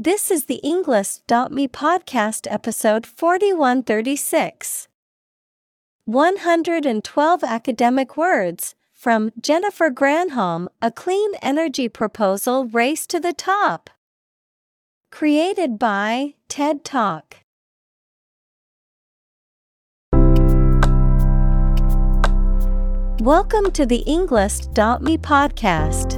This is the Englist.me podcast episode 4136. 112 academic words from Jennifer Granholm A Clean Energy Proposal Race to the Top. Created by TED Talk. Welcome to the Englist.me podcast.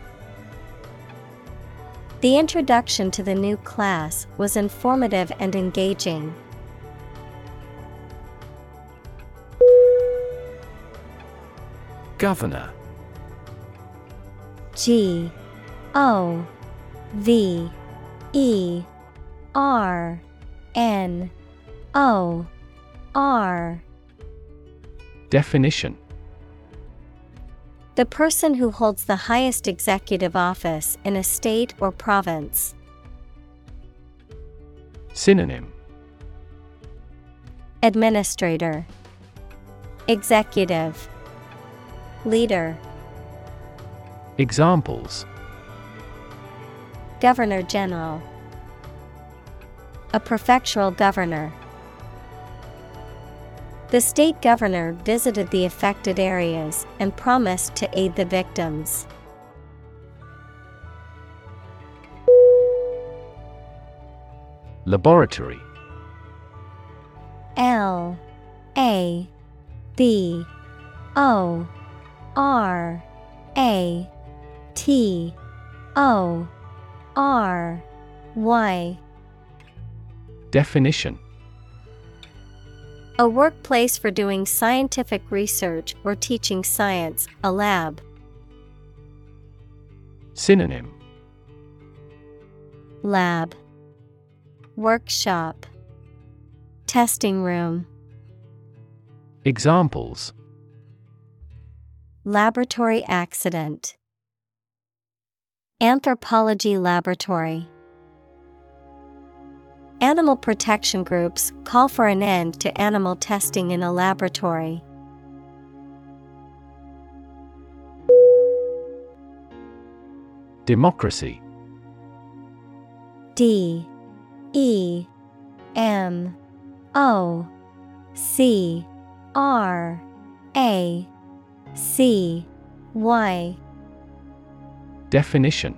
The introduction to the new class was informative and engaging. Governor. G O V E R N O R. Definition The person who holds the highest executive office in a state or province. Synonym. Administrator. Executive. Leader. Examples. Governor General. A prefectural governor The state governor visited the affected areas and promised to aid the victims. Laboratory. L A B O R A T O R Y. Definition A workplace for doing scientific research or teaching science, a lab. Synonym. Lab. Workshop. Testing room. Examples. Laboratory accident. Anthropology laboratory Animal protection groups call for an end to animal testing in a laboratory. Democracy. D. E. M. O. C. R. A. C. Y. Definition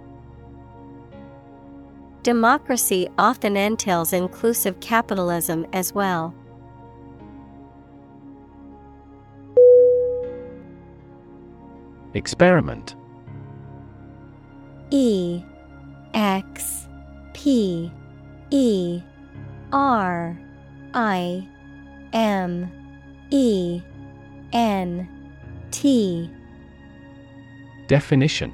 Democracy often entails inclusive capitalism as well. Experiment. E X P E R I M E N T. Definition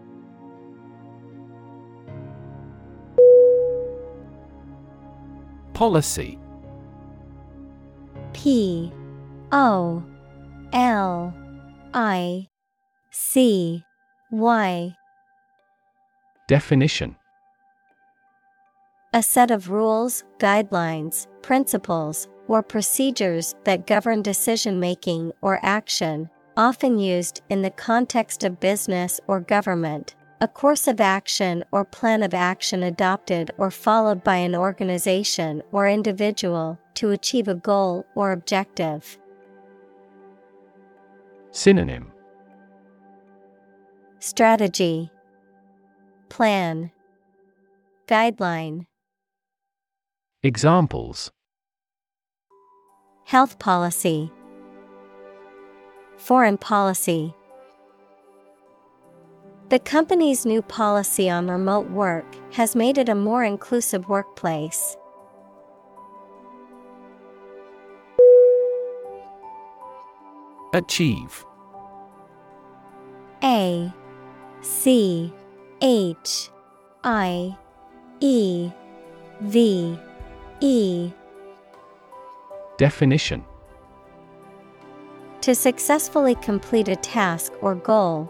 Policy. P O L I C Y. Definition. A set of rules, guidelines, principles, or procedures that govern decision making or action, often used in the context of business or government. A course of action or plan of action adopted or followed by an organization or individual to achieve a goal or objective. Synonym. Strategy. Plan. Guideline. Examples. Health policy. Foreign policy The company's new policy on remote work has made it a more inclusive workplace. Achieve. A C H I E V E. Definition. To successfully complete a task or goal,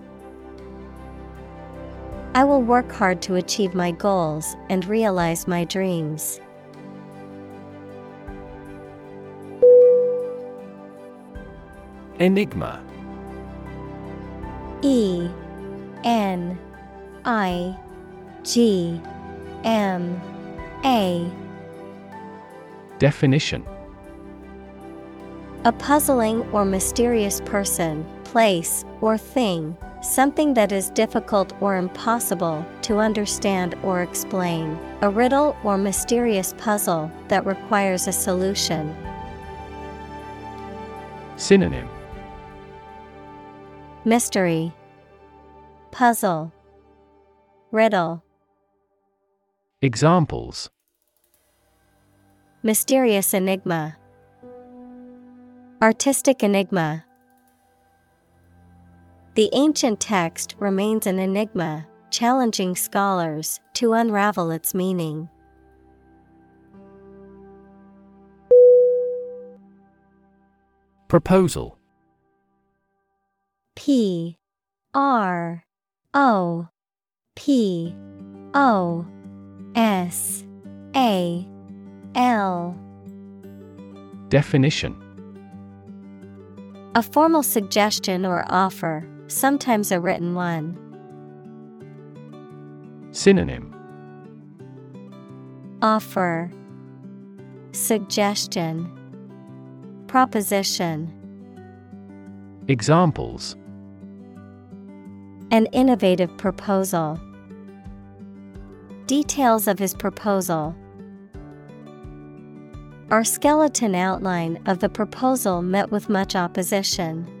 I will work hard to achieve my goals and realize my dreams. Enigma. E N I G M A. Definition. A puzzling or mysterious person, place, or thing, something that is difficult or impossible to understand or explain, a riddle or mysterious puzzle that requires a solution. Synonym. Mystery, Puzzle, Riddle, Examples. Mysterious enigma, Artistic enigma. The ancient text remains an enigma, challenging scholars to unravel its meaning. Proposal. P. R. O. P. O. S. A. L. Definition. A formal suggestion or offer, sometimes a written one. Synonym Offer Suggestion Proposition Examples An innovative proposal. Details of his proposal. Our skeleton outline of the proposal met with much opposition.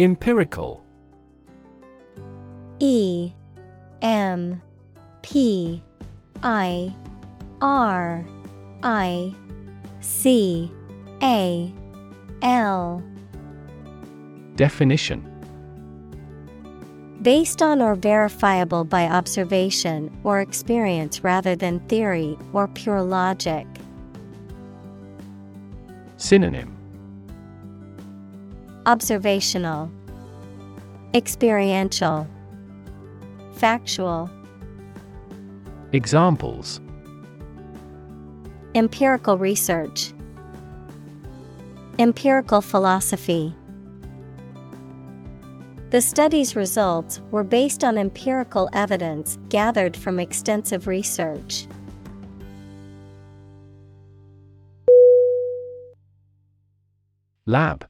Empirical. E M P I R I C A L. Definition. Based on or verifiable by observation or experience rather than theory or pure logic. Synonym Observational, Experiential, Factual. Examples Empirical research, Empirical philosophy. The study's results were based on empirical evidence gathered from extensive research. Lab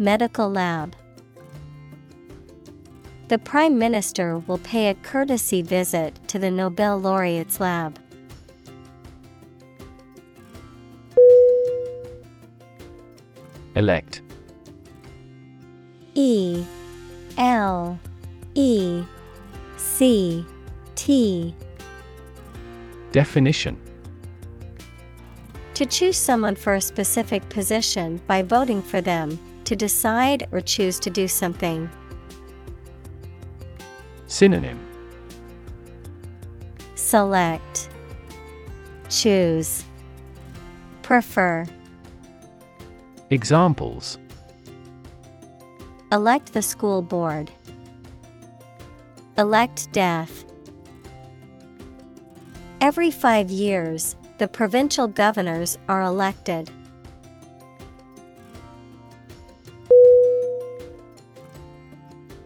Medical lab. The Prime Minister will pay a courtesy visit to the Nobel laureate's lab. Elect E L E C T Definition To choose someone for a specific position by voting for them, to decide or choose to do something. Synonym Select, Choose, Prefer. Examples Elect the school board. Elect death. Every five years, the provincial governors are elected.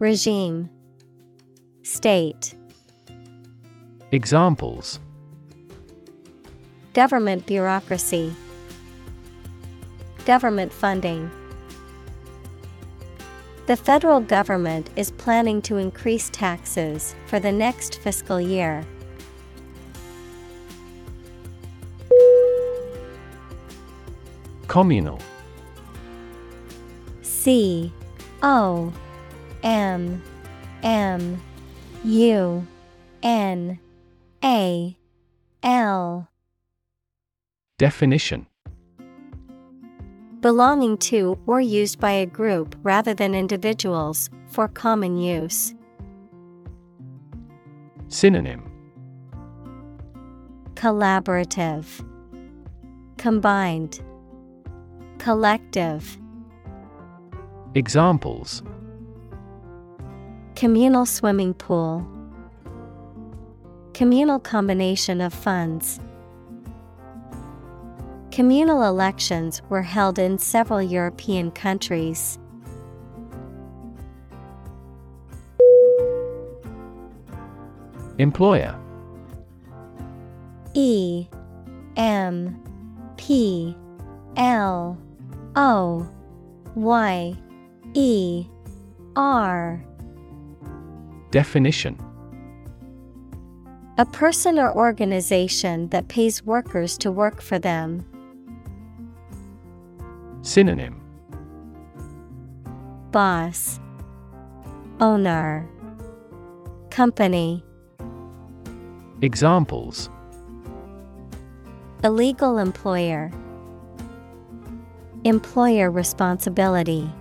Regime. State. Examples. Government bureaucracy. Government funding. The federal government is planning to increase taxes for the next fiscal year. Communal. C O M M U N A L. Definition. Belonging to or used by a group rather than individuals, for common use. Synonym. Collaborative, Combined, Collective. Examples Communal swimming pool, Communal combination of funds. Communal elections were held in several European countries. Employer E M P L O Y E R Definition. A person or organization that pays workers to work for them. Synonym. Boss. Owner. Company. Examples. Illegal employer. Employer responsibility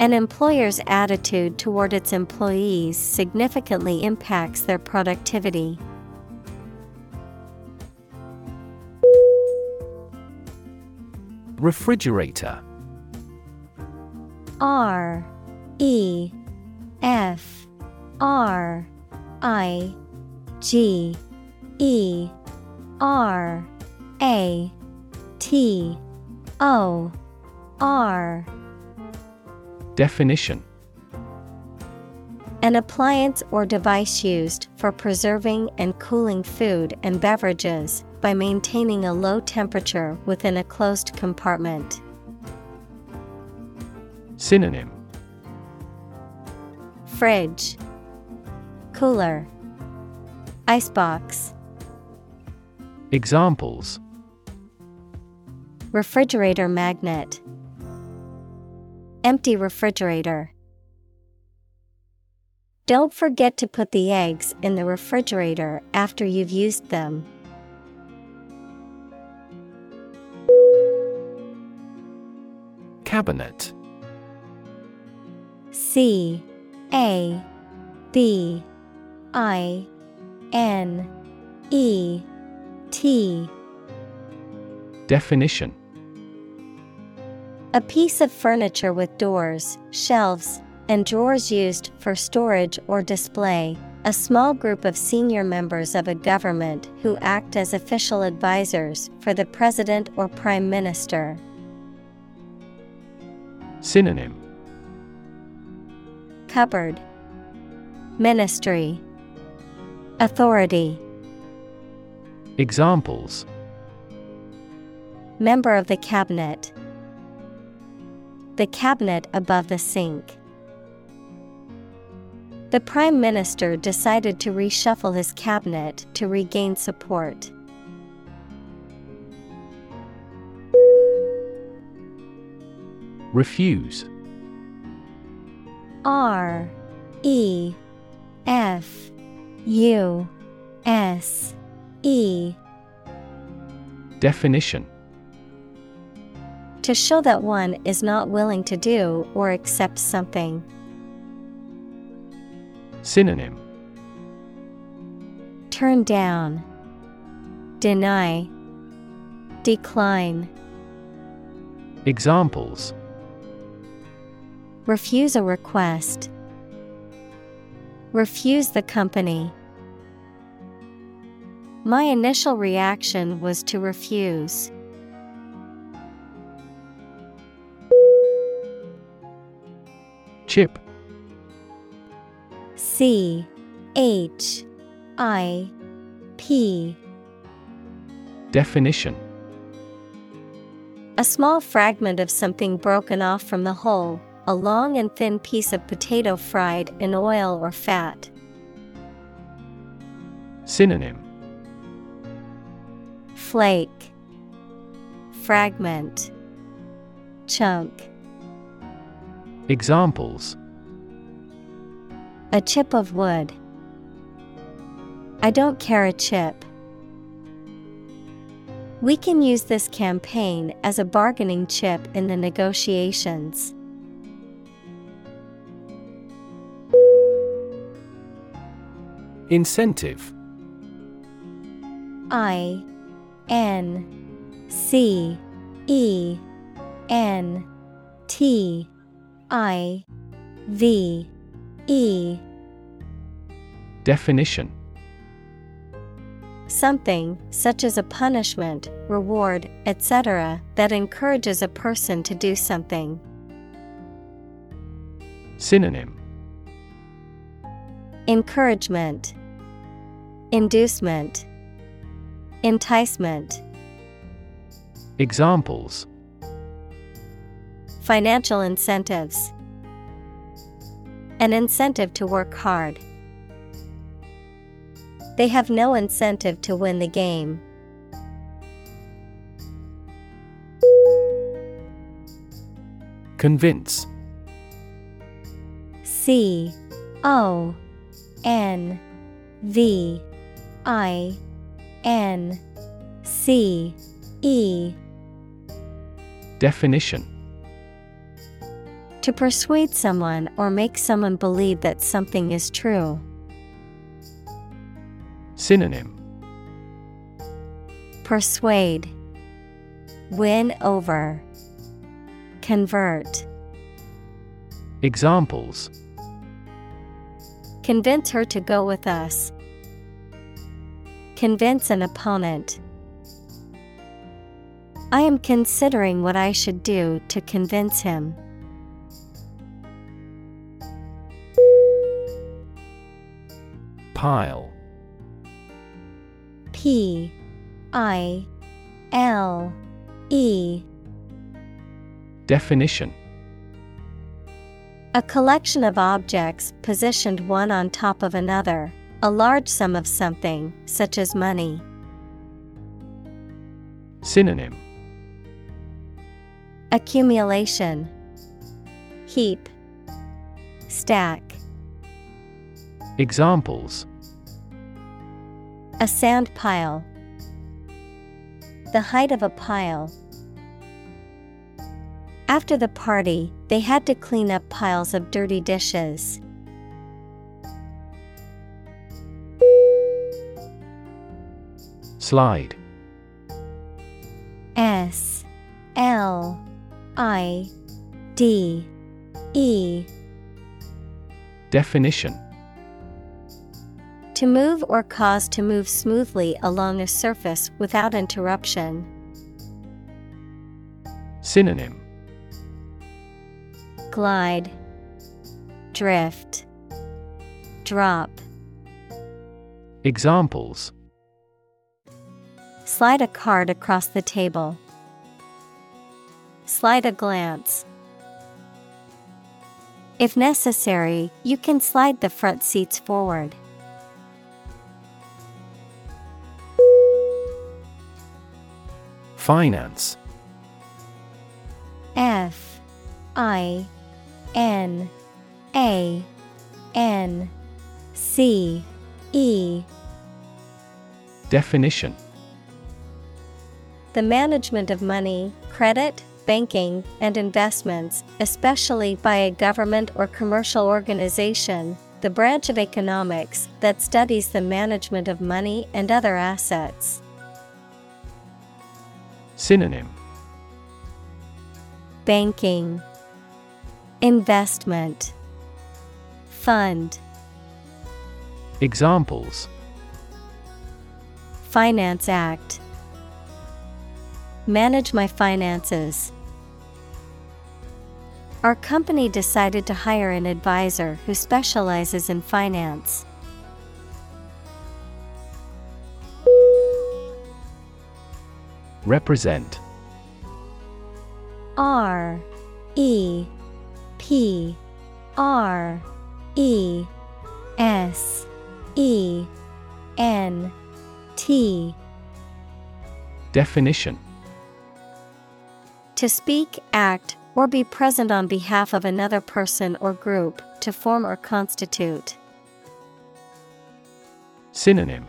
An employer's attitude toward its employees significantly impacts their productivity. Refrigerator R E F R I G E R A T O R Definition. An appliance or device used for preserving and cooling food and beverages by maintaining a low temperature within a closed compartment. Synonym. Fridge. Cooler. Icebox Examples. Refrigerator magnet Empty refrigerator. Don't forget to put the eggs in the refrigerator after you've used them. Cabinet. C A B I N E T. Definition A piece of furniture with doors, shelves, and drawers used for storage or display. A small group of senior members of a government who act as official advisors for the president or prime minister. Synonym. Cupboard. Ministry. Authority. Examples. Member of the Cabinet The cabinet above the sink. The Prime Minister decided to reshuffle his cabinet to regain support. Refuse R E F U S E Definition To show that one is not willing to do or accept something. Synonym Turn down, Deny, Decline, Examples Refuse a request. Refuse the company. My initial reaction was to refuse. Chip C H I P. Definition. A small fragment of something broken off from the whole, a long and thin piece of potato fried in oil or fat. Synonym. Flake, Fragment, Chunk. Examples A chip of wood. I don't care a chip. We can use this campaign as a bargaining chip in the negotiations. Incentive I N C E N T I V E Definition Something, such as a punishment, reward, etc., that encourages a person to do something. Synonym Encouragement, Inducement, Enticement. Examples Financial incentives. An incentive to work hard. They have no incentive to win the game. Convince C O N V I N C E Definition To persuade someone or make someone believe that something is true. Synonym Persuade, Win over, Convert. Examples Convince her to go with us. Convince an opponent. I am considering what I should do to convince him. Pile. P I L E. Definition. A collection of objects positioned one on top of another, a large sum of something, such as money. Synonym. Accumulation. Heap. Stack Examples. A sand pile. The height of a pile. After the party, they had to clean up piles of dirty dishes. Slide. S. L. I. D. E. Definition To move or cause to move smoothly along a surface without interruption. Synonym Glide, Drift, Drop. Examples Slide a card across the table. Slide a glance. If necessary, you can slide the front seats forward. Finance. F I N A N C E. Definition. The management of money, credit, banking, and investments, especially by a government or commercial organization, the branch of economics that studies the management of money and other assets. Synonym Banking, Investment, Fund, Examples Finance Act. Manage my finances. Our company decided to hire an advisor who specializes in finance. Represent. R E P R E S E N T. Definition. To speak, act, or be present on behalf of another person or group, to form or constitute. Synonym.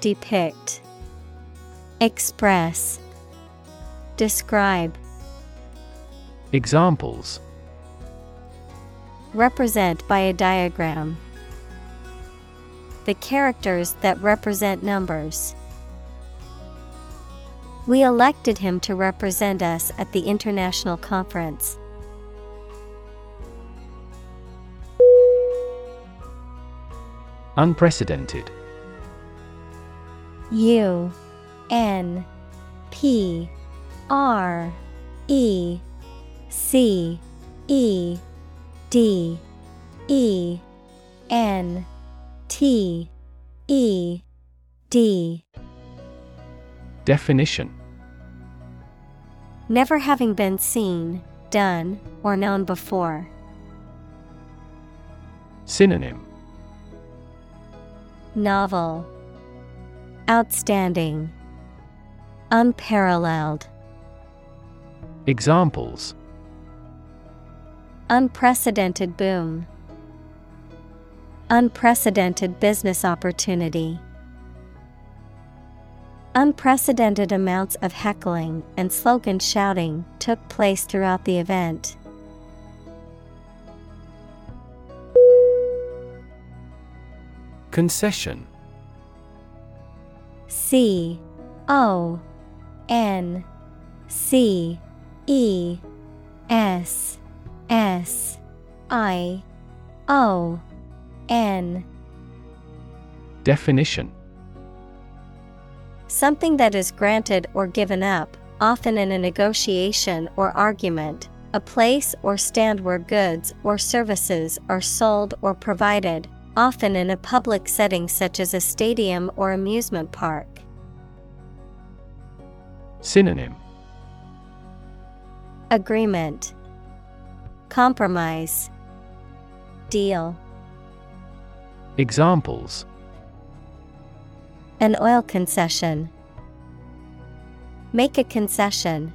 Depict, Express, Describe, Examples Represent by a diagram. The characters that represent numbers. We elected him to represent us at the international conference. Unprecedented. U N P R E C E D E N T E D. Definition. Never having been seen, done, or known before. Synonym. Novel. Outstanding Unparalleled Examples Unprecedented boom. Unprecedented business opportunity. Unprecedented amounts of heckling and slogan shouting took place throughout the event. Concession C O N C E S S I O N Definition Something that is granted or given up, often in a negotiation or argument, a place or stand where goods or services are sold or provided, often in a public setting such as a stadium or amusement park. Synonym Agreement Compromise Deal Examples An oil concession. Make a concession.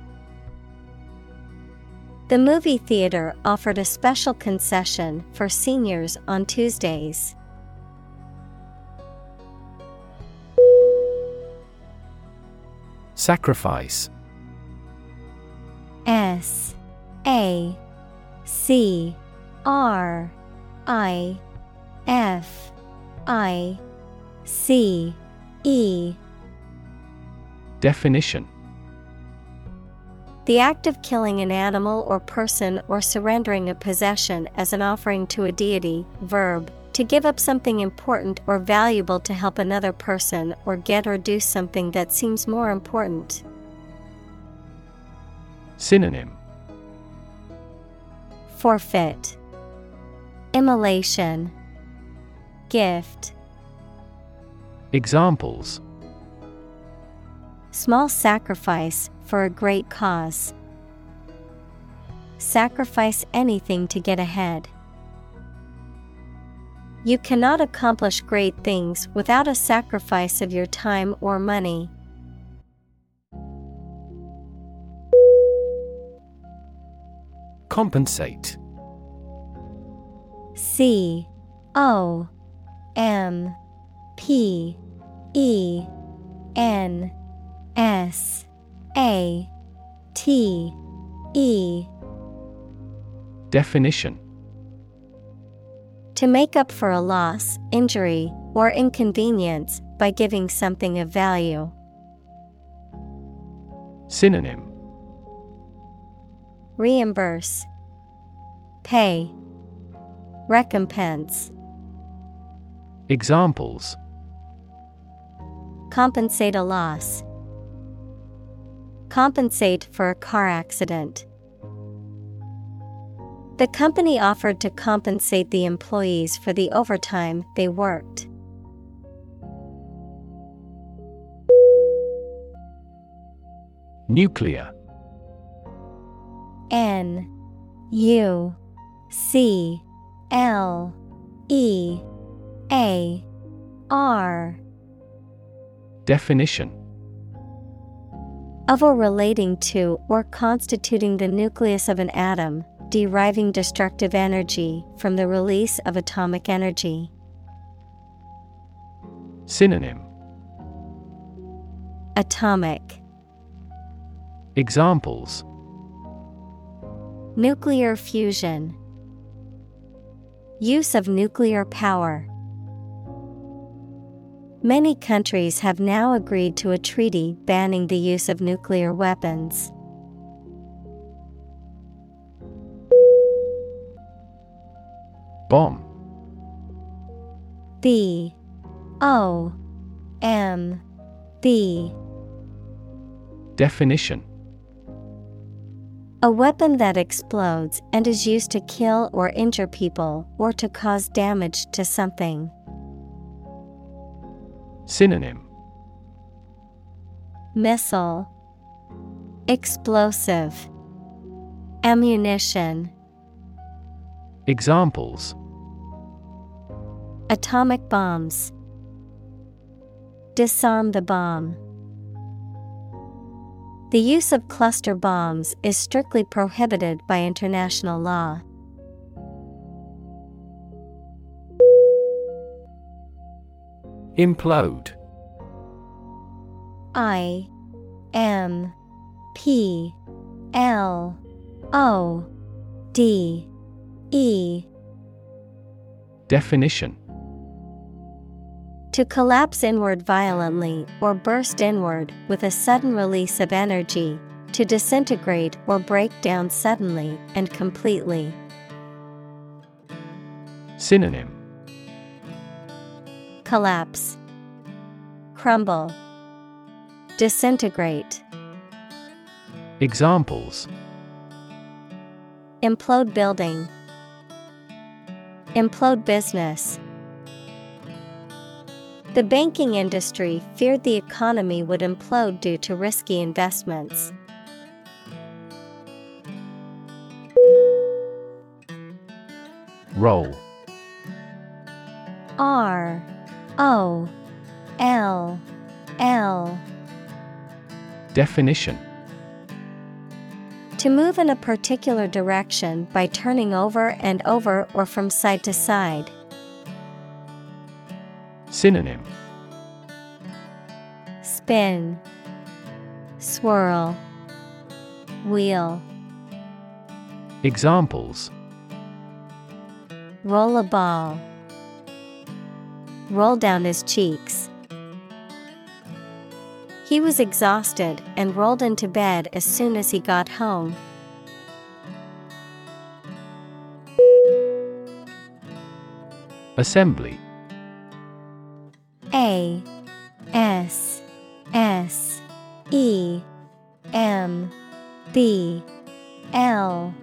The movie theater offered a special concession for seniors on Tuesdays. Sacrifice S A C R I F I C E Definition The act of killing an animal or person or surrendering a possession as an offering to a deity. Verb. To give up something important or valuable to help another person or get or do something that seems more important. Synonym Forfeit. Immolation. Gift. Examples Small sacrifice for a great cause. Sacrifice anything to get ahead. You cannot accomplish great things without a sacrifice of your time or money. Compensate. C O M P E N S A T E. Definition To make up for a loss, injury, or inconvenience by giving something of value. Synonym Reimburse, Pay, Recompense, Examples Compensate a loss. Compensate for a car accident. The company offered to compensate the employees for the overtime they worked. Nuclear. N U C L E A R. Definition. Of or relating to or constituting the nucleus of an atom, deriving destructive energy from the release of atomic energy. Synonym Atomic. Examples Nuclear fusion. Use of nuclear power. Many countries have now agreed to a treaty banning the use of nuclear weapons. Bomb. B O. M. B Definition. A weapon that explodes and is used to kill or injure people or to cause damage to something. Synonym. Missile. Explosive. Ammunition. Examples Atomic bombs Disarm the bomb. The use of cluster bombs is strictly prohibited by international law. Implode I M P L O D E Definition To collapse inward violently or burst inward with a sudden release of energy, to disintegrate or break down suddenly and completely. Synonym Collapse, Crumble, Disintegrate. Examples Implode building. Implode business. The banking industry feared the economy would implode due to risky investments. Roll. R. O. L. L. Definition. To move in a particular direction by turning over and over or from side to side. Synonym Spin, Swirl, Wheel. Examples Roll a ball. Roll down his cheeks. He was exhausted and rolled into bed as soon as he got home. Assembly A S S E M B L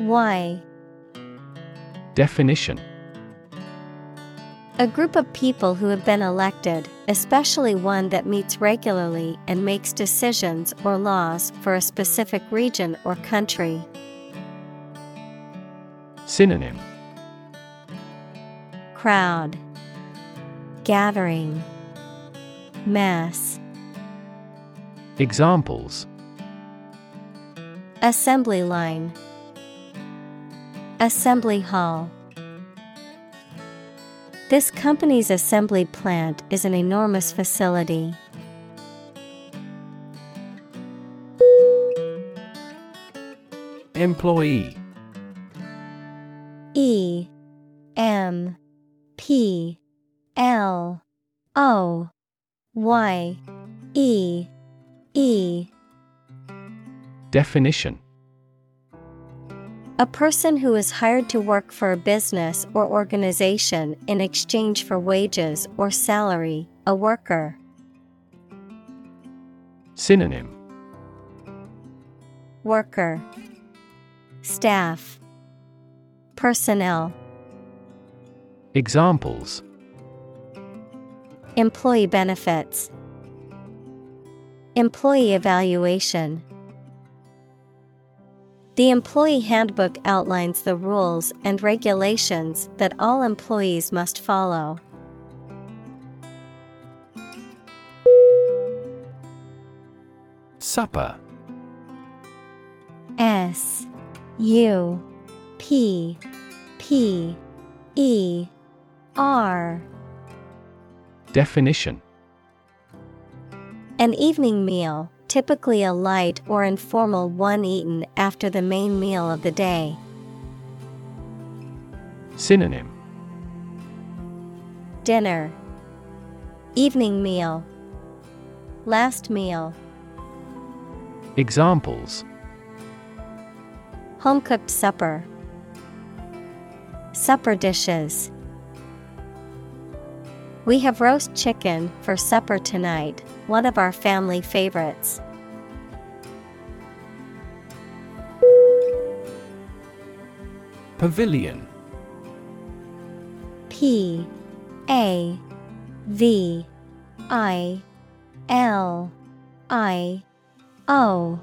Y. Definition. A group of people who have been elected, especially one that meets regularly and makes decisions or laws for a specific region or country. Synonym. Crowd, Gathering, Mass. Examples Assembly line, Assembly hall. This company's assembly plant is an enormous facility. Employee E M P L O Y E E. Definition. A person who is hired to work for a business or organization in exchange for wages or salary, a worker. Synonym. Worker, Staff, Personnel, Examples Employee benefits, Employee evaluation. The employee handbook outlines the rules and regulations that all employees must follow. Supper S U P P E R Definition An evening meal, typically a light or informal one eaten after the main meal of the day. Synonym Dinner, Evening meal, Last meal. Examples Home cooked supper, Supper dishes. We have roast chicken for supper tonight, one of our family favorites. Pavilion. P A V I L I O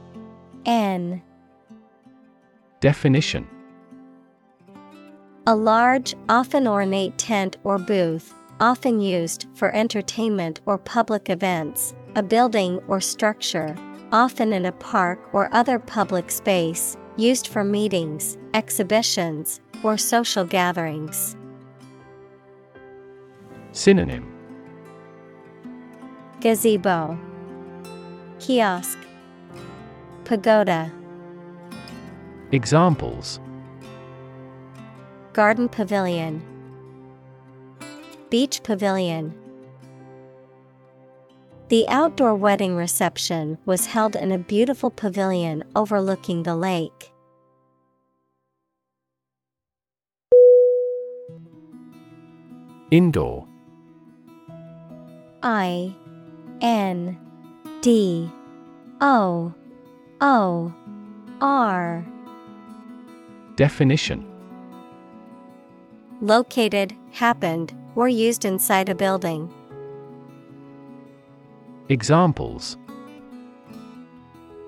N. Definition. A large, often ornate tent or booth, often used for entertainment or public events, a building or structure, often in a park or other public space, used for meetings, exhibitions, or social gatherings. Synonym. Gazebo, Kiosk, Pagoda, Examples. Garden Pavilion, Beach Pavilion. The outdoor wedding reception was held in a beautiful pavilion overlooking the lake. Indoor I N D O O R Definition Located, happened, or used inside a building. Examples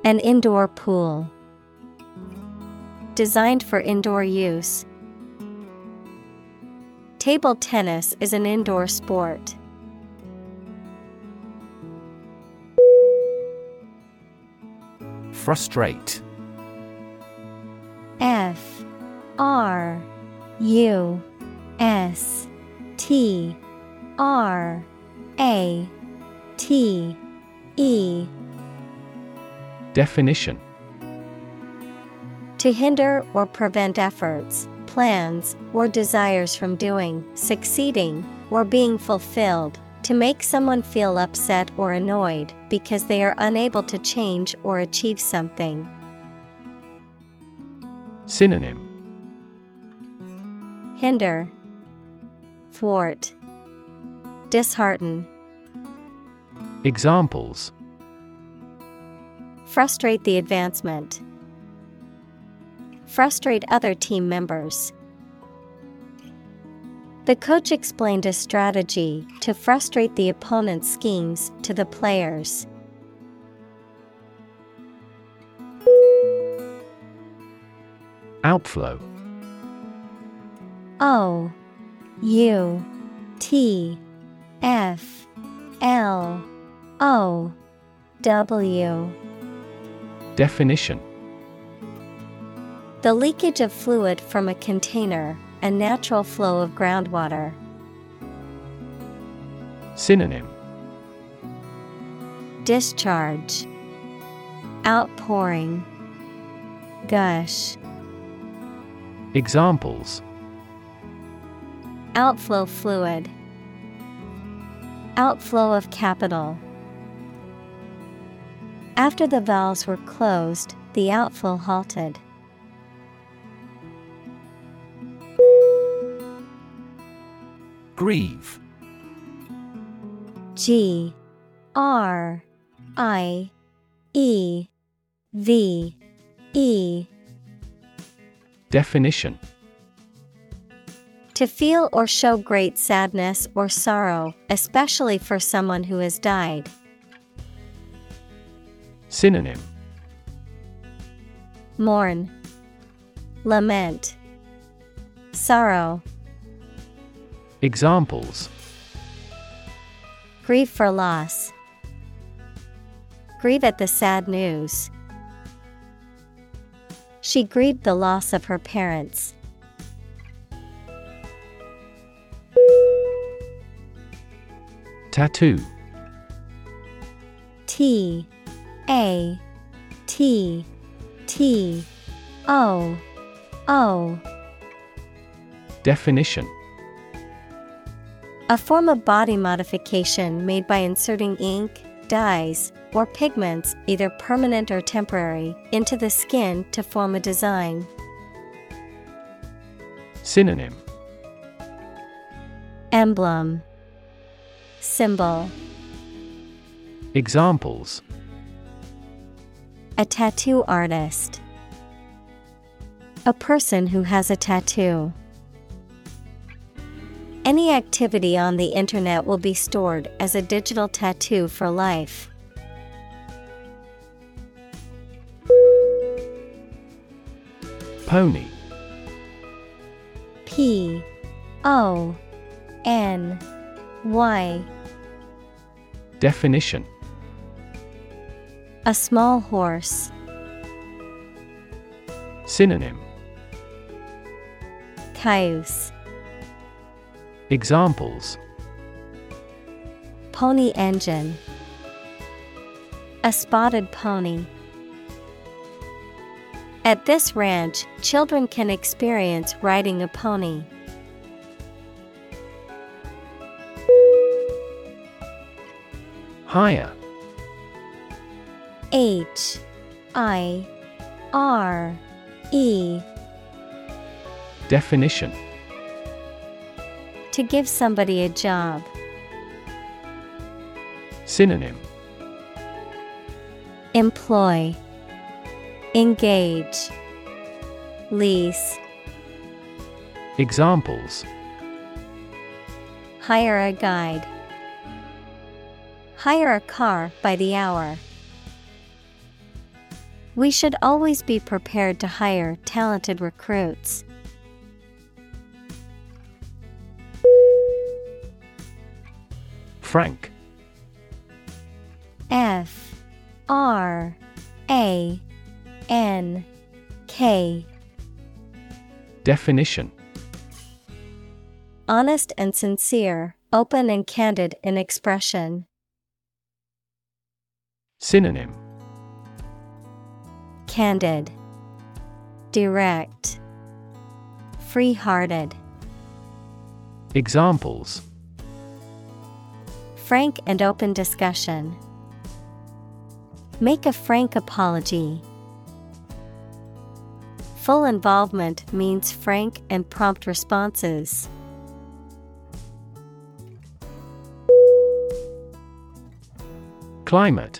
An indoor pool. Designed for indoor use. Table tennis is an indoor sport. Frustrate F R U S T R A T E. Definition. To hinder or prevent efforts, plans, or desires from doing, succeeding, or being fulfilled, to make someone feel upset or annoyed because they are unable to change or achieve something. Synonym. Hinder, Thwart, Dishearten, Examples Frustrate the advancement. Frustrate other team members. The coach explained a strategy to frustrate the opponent's schemes to the players. Outflow O U T F L O W. Definition. The leakage of fluid from a container, a natural flow of groundwater. Synonym. Discharge, Outpouring, Gush, Examples Outflow fluid, Outflow of capital. After the valves were closed, the outflow halted. Grieve. G. R. I. E. V. E. Definition To feel or show great sadness or sorrow, especially for someone who has died. Synonym Mourn, Lament, Sorrow, Examples Grieve for loss. Grieve at the sad news. She grieved the loss of her parents. Tattoo. T A T T O O. Definition. A form of body modification made by inserting ink, dyes, or pigments, either permanent or temporary, into the skin to form a design. Synonym Emblem Symbol Examples A tattoo artist. A person who has a tattoo. Any activity on the internet will be stored as a digital tattoo for life. Pony P O N Y Definition A small horse. Synonym Cayuse. Examples Pony engine. A spotted pony. At this ranch, children can experience riding a pony. Hire H I R E. Definition. To give somebody a job. Synonym. Employ. Engage. Lease. Examples. Hire a guide. Hire a car by the hour. We should always be prepared to hire talented recruits. Frank F R A N K Definition Honest and sincere, open and candid in expression. Synonym Candid, Direct, Free hearted. Examples Frank and open discussion. Make a frank apology. Full involvement means frank and prompt responses. Climate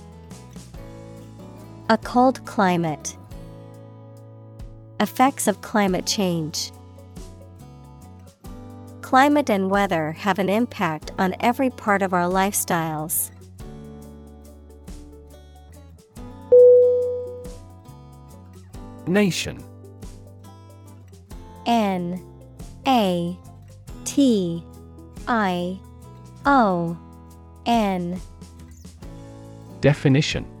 A cold climate. Effects of climate change. Climate and weather have an impact on every part of our lifestyles. Nation. N A T I O N. Definition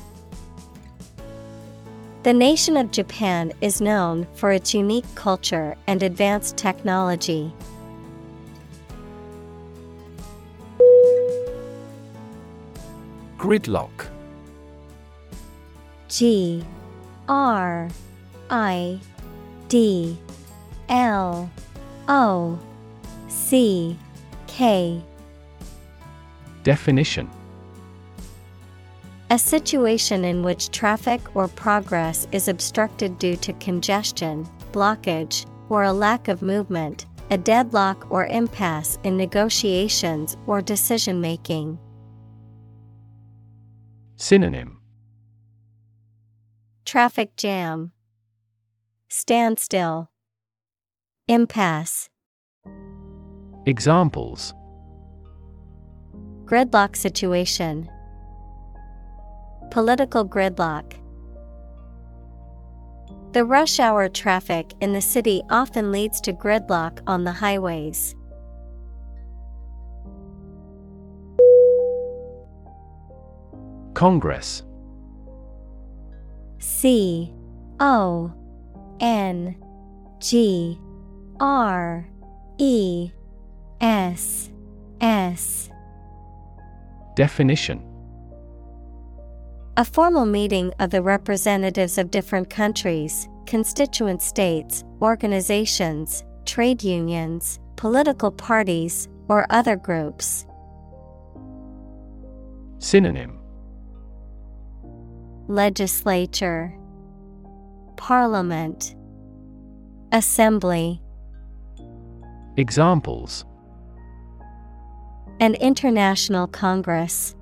The nation of Japan is known for its unique culture and advanced technology. Gridlock. G R I D L O C K. Definition A situation in which traffic or progress is obstructed due to congestion, blockage, or a lack of movement, a deadlock or impasse in negotiations or decision making. Synonym. Traffic jam, Standstill, Impasse. Examples. Gridlock situation, Political gridlock. The rush hour traffic in the city often leads to gridlock on the highways. Congress C O N G R E S S Definition A formal meeting of the representatives of different countries, constituent states, organizations, trade unions, political parties, or other groups. Synonym. Legislature, Parliament, Assembly. Examples. An international congress,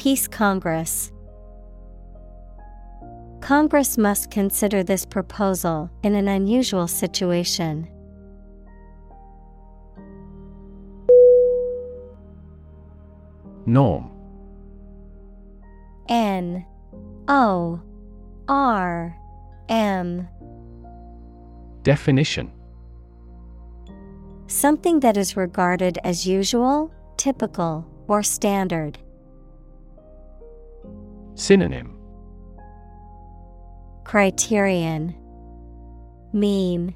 Peace Congress. Congress must consider this proposal in an unusual situation. Norm N O R M Definition Something that is regarded as usual, typical, or standard. Synonym. Criterion. Mean.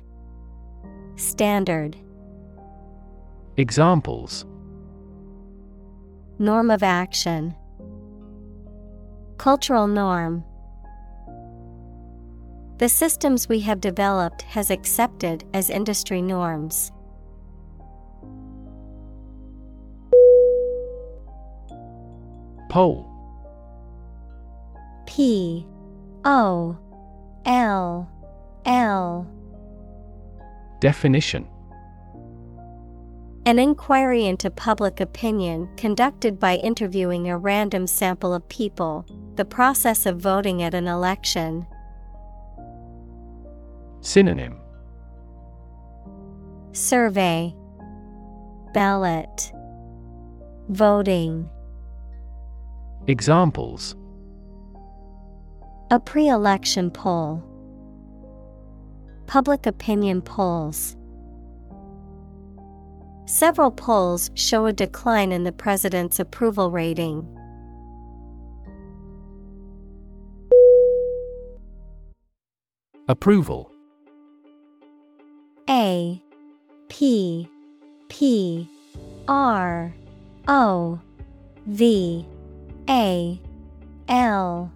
Standard. Examples. Norm of action. Cultural norm. The systems we have developed has accepted as industry norms. Poll P O L L Definition. An inquiry into public opinion conducted by interviewing a random sample of people, the process of voting at an election. Synonym. Survey. Ballot. Voting. Examples A pre election poll. Public opinion polls. Several polls show a decline in the president's approval rating. Approval. A P P R O V A L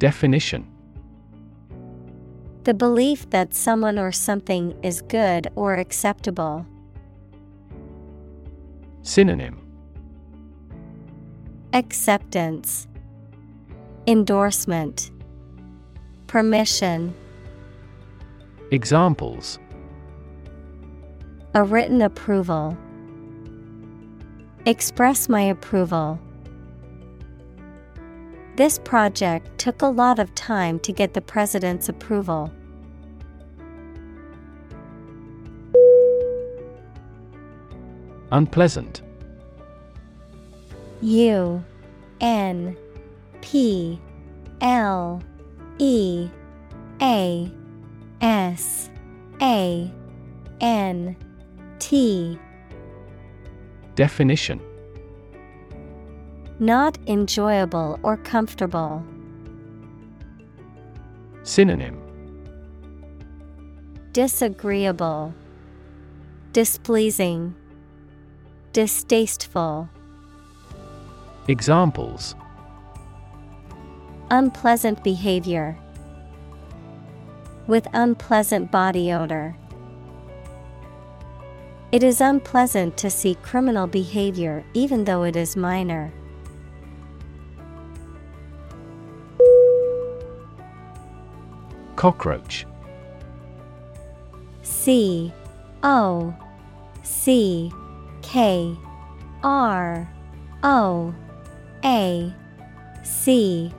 Definition The belief that someone or something is good or acceptable. Synonym Acceptance Endorsement Permission Examples A written approval. Express my approval. This project took a lot of time to get the president's approval. Unpleasant. U N P L E A S A N T. Definition Not enjoyable or comfortable. Synonym Disagreeable, Displeasing, Distasteful. Examples Unpleasant behavior. With unpleasant body odor. It is unpleasant to see criminal behavior even though it is minor. Cockroach. C O C K R O A C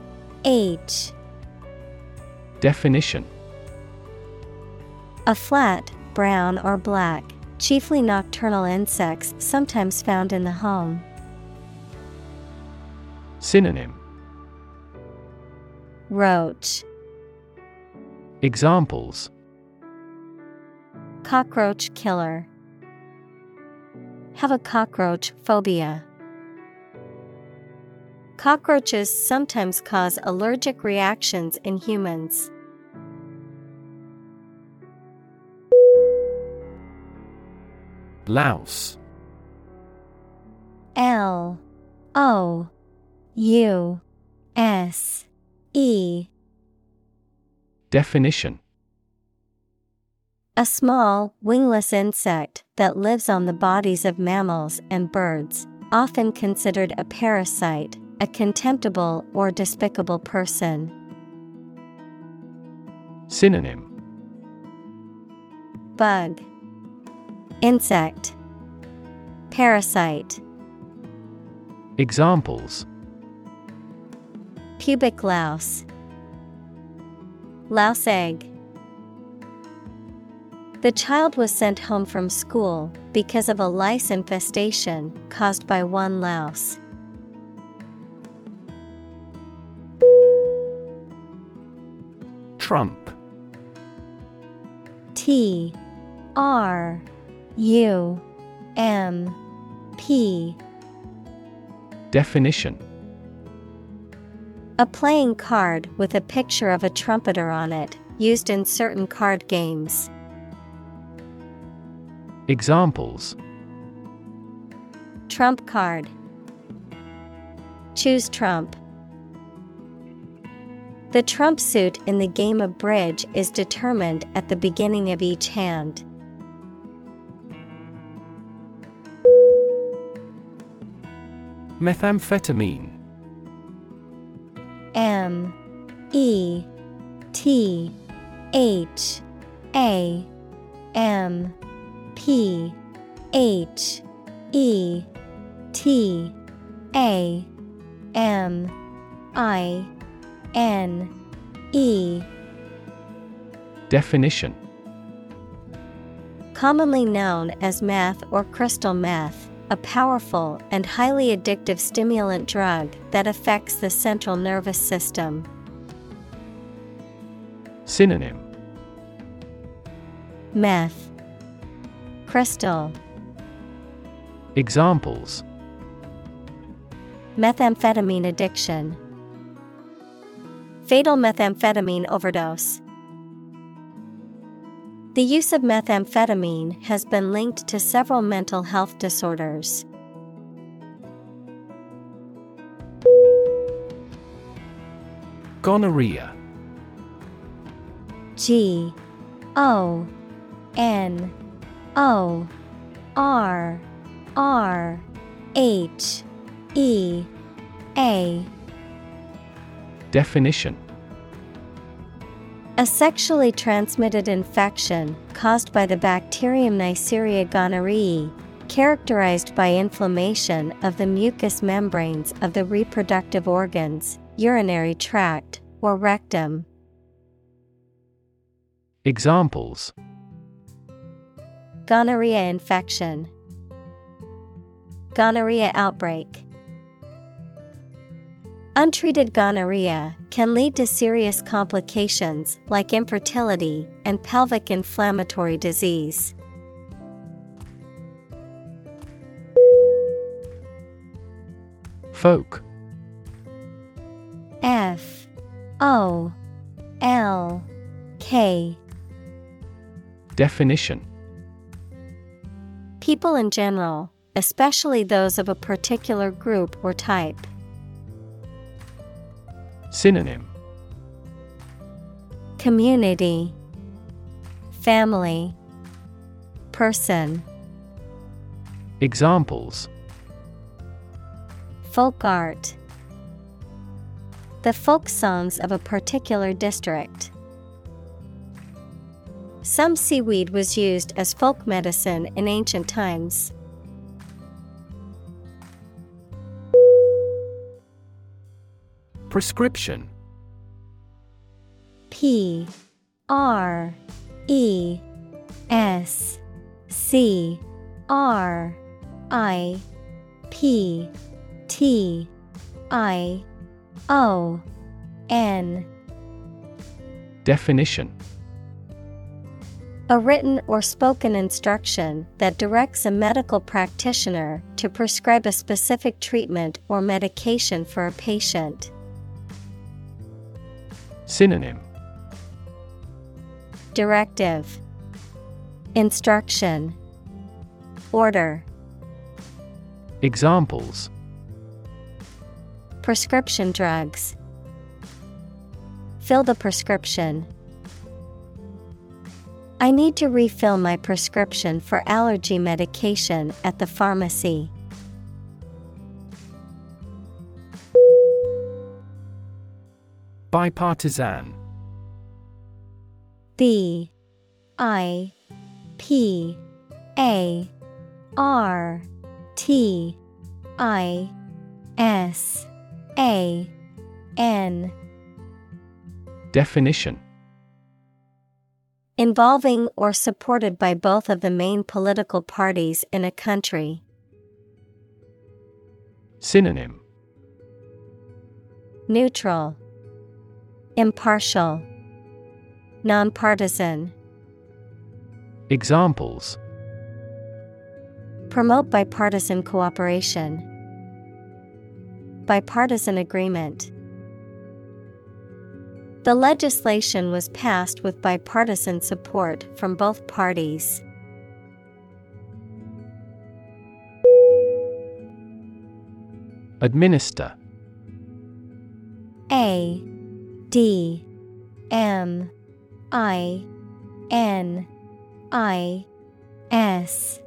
H Definition A flat, brown or black, chiefly nocturnal insects sometimes found in the home. Synonym Roach Examples Cockroach killer. Have a cockroach phobia. Cockroaches sometimes cause allergic reactions in humans. Louse. L O U S E Definition. A small, wingless insect that lives on the bodies of mammals and birds, often considered a parasite, a contemptible or despicable person. Synonym. Bug. Insect. Parasite. Examples. Pubic louse Louse egg The child was sent home from school because of a lice infestation caused by one louse. Trump. T R U M P Definition A playing card with a picture of a trumpeter on it, used in certain card games. Examples Trump card. Choose Trump. The trump suit in the game of bridge is determined at the beginning of each hand. Methamphetamine. M E T H A M P H E T A M I N E. Definition. Commonly known as meth or crystal meth, a powerful and highly addictive stimulant drug that affects the central nervous system. Synonym. Meth. Crystal. Examples. Methamphetamine addiction. Fatal methamphetamine overdose The use of methamphetamine has been linked to several mental health disorders. Gonorrhea. G O N O R R H E A Definition A sexually transmitted infection caused by the bacterium Neisseria gonorrhoeae, characterized by inflammation of the mucous membranes of the reproductive organs, urinary tract, or rectum. Examples Gonorrhea infection, Gonorrhea outbreak. Untreated gonorrhea can lead to serious complications like infertility and pelvic inflammatory disease. Folk. F O L K Definition People in general, especially those of a particular group or type. Synonym. Community. Family. Person. Examples. Folk art. The folk songs of a particular district. Some seaweed was used as folk medicine in ancient times. Prescription. P R E S C R I P T I O N. Definition. A written or spoken instruction that directs a medical practitioner to prescribe a specific treatment or medication for a patient. Synonym Directive Instruction Order Examples Prescription drugs. Fill the prescription. I need to refill my prescription for allergy medication at the pharmacy. Bipartisan. B I P A R T I S A N. Definition. Involving or supported by both of the main political parties in a country. Synonym. Neutral, Impartial, Nonpartisan. Examples Promote bipartisan cooperation. Bipartisan agreement. The legislation was passed with bipartisan support from both parties. Administer A D M I N I S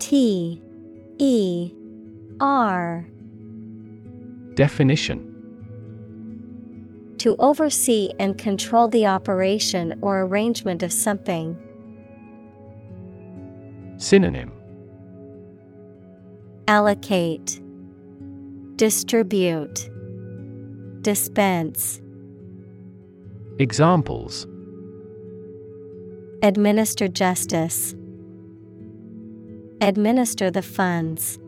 T E R. Definition. To oversee and control the operation or arrangement of something. Synonym. Allocate, Distribute, Dispense. Examples. Administer justice. Administer the funds.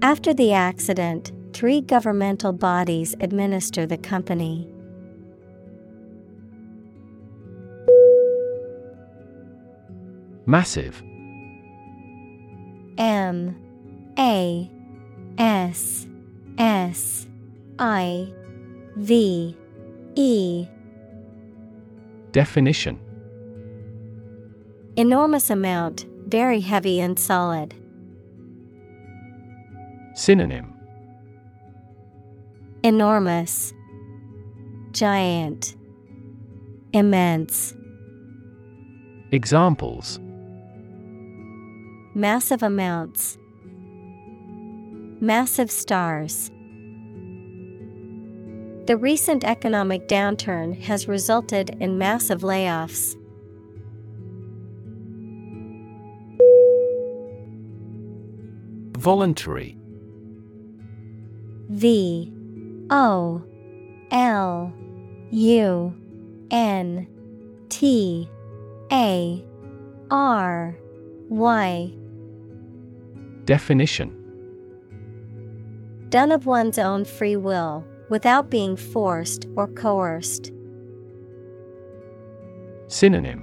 After the accident, three governmental bodies administer the company. Massive. M. A. S. S. I. V E Definition Enormous amount, very heavy and solid. Synonym Enormous, Giant, Immense. Examples Massive amounts. Massive stars. The recent economic downturn has resulted in massive layoffs. Voluntary. V O L U N T A R Y. Definition. Done of one's own free will, without being forced or coerced. Synonym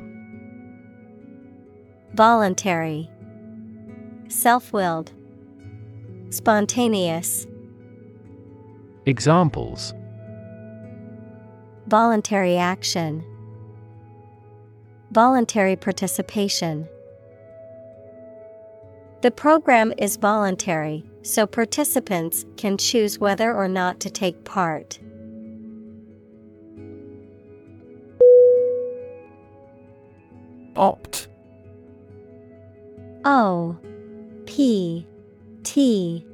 Voluntary, Self willed, Spontaneous. Examples Voluntary action, Voluntary participation. The program is voluntary, so participants can choose whether or not to take part. Opt O P T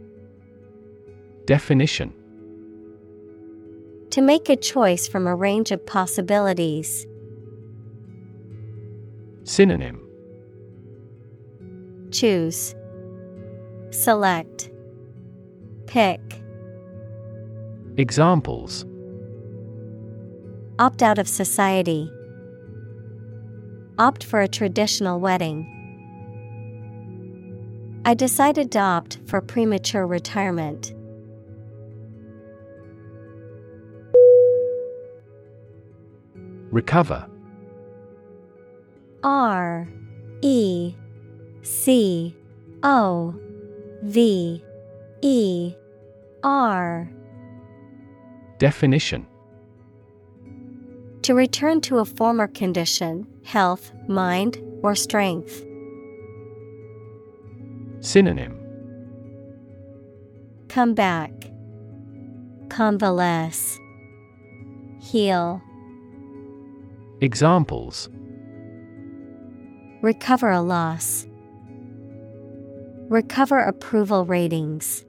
Definition To make a choice from a range of possibilities. Synonym Choose. Select. Pick. Examples Opt out of society. Opt for a traditional wedding. I decided to opt for premature retirement. Recover R E C O V E R Definition To return to a former condition, health, mind, or strength. Synonym Come back. Convalesce. Heal. Examples Recover a loss. Recover approval ratings.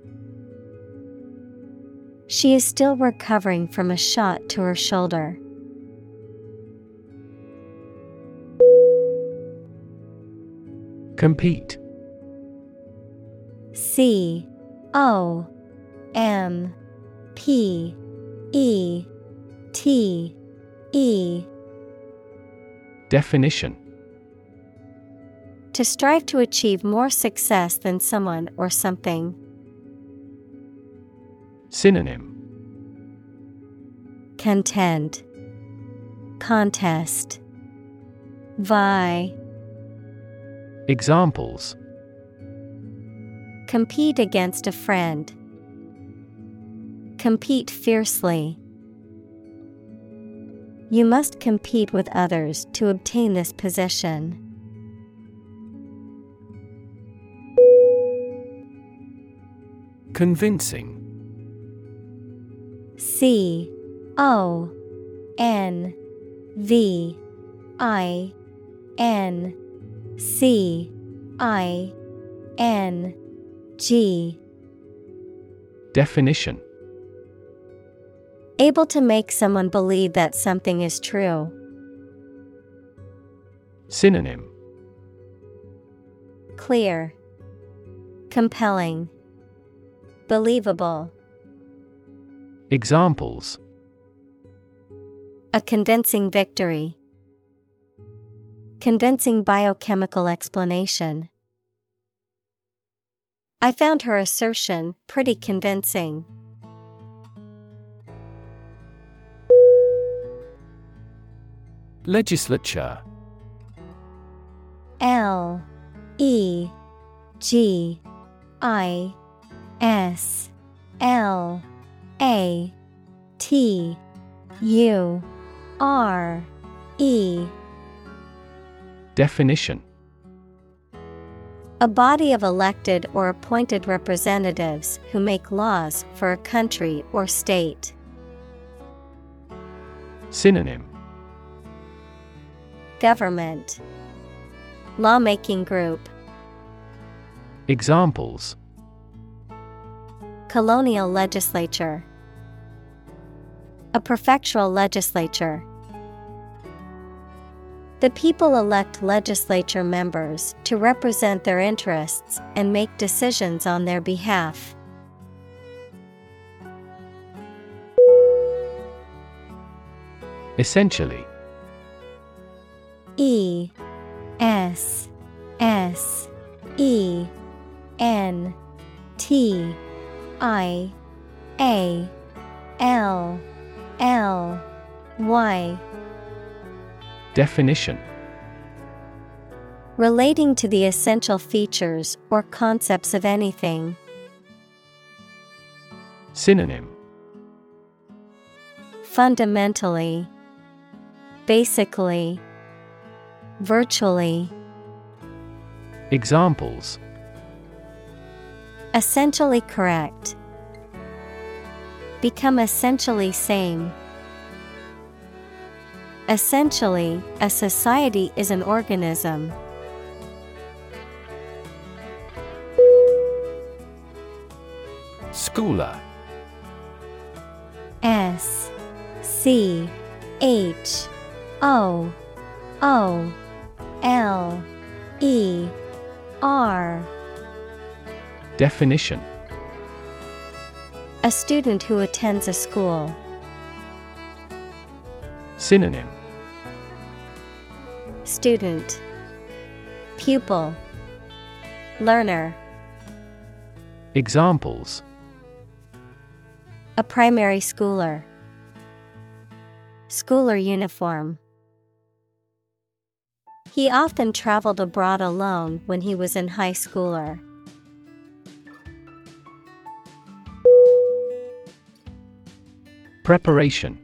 She is still recovering from a shot to her shoulder. Compete C O M P E T E Definition To strive to achieve more success than someone or something. Synonym Contend Contest Vie Examples Compete against a friend. Compete fiercely. You must compete with others to obtain this position. Convincing C O N V I N C I N G. Definition. Able to make someone believe that something is true. Synonym. Clear, Compelling, Believable. Examples A convincing victory. Convincing biochemical explanation. I found her assertion pretty convincing. Legislature L E G I S L A T U R E. Definition. A body of elected or appointed representatives who make laws for a country or state. Synonym. Government. Lawmaking group. Examples Colonial legislature. A prefectural legislature. The people elect legislature members to represent their interests and make decisions on their behalf. Essentially. E S S E N T I A L L Y. Definition. Relating to the essential features or concepts of anything. Synonym. Fundamentally, Basically, Virtually, Examples Essentially correct. Become essentially same. Essentially, a society is an organism. Schooler S C H O O L E R. Definition A student who attends a school. Synonym Student Pupil Learner Examples A primary schooler. Schooler uniform. He often traveled abroad alone when he was in high schooler. Preparation.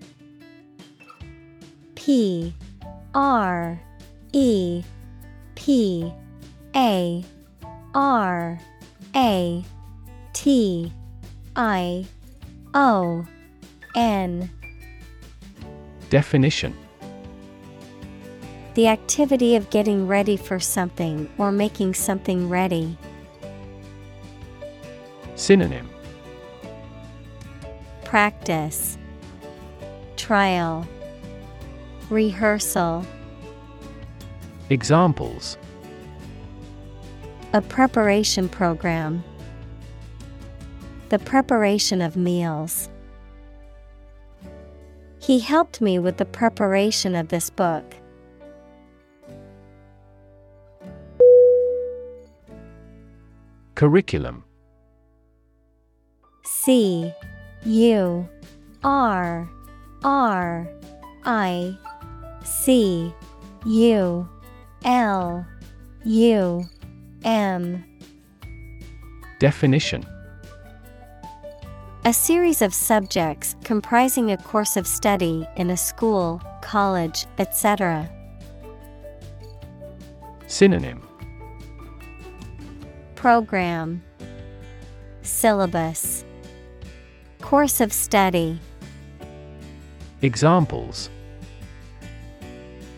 P R E P A R A T I O N. Definition. The activity of getting ready for something or making something ready. Synonym. Practice Trial Rehearsal Examples A preparation program. The preparation of meals. He helped me with the preparation of this book. Curriculum C U R R I C U L U M. Definition. A series of subjects comprising a course of study in a school, college, etc. Synonym. Program. Syllabus. Course of study Examples.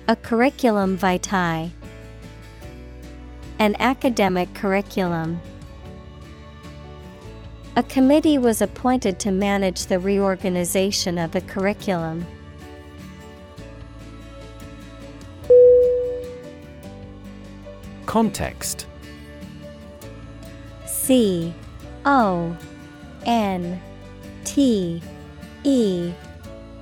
A curriculum vitae. An academic curriculum. A committee was appointed to manage the reorganization of the curriculum. Context. C O N T E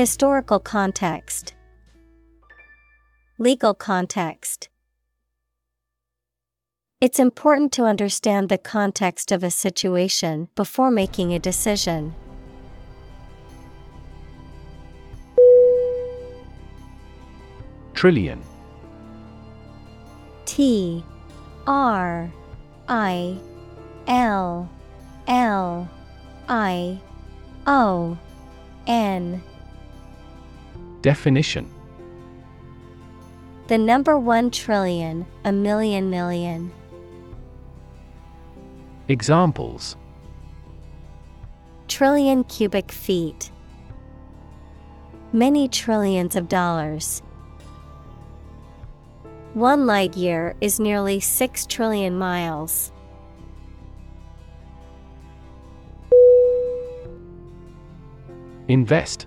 Historical context. Legal context. It's important to understand the context of a situation before making a decision. Trillion. T R I L L I O N Definition The number one trillion, a million million. Examples Trillion cubic feet. Many trillions of dollars. One light year is nearly 6 trillion miles. Invest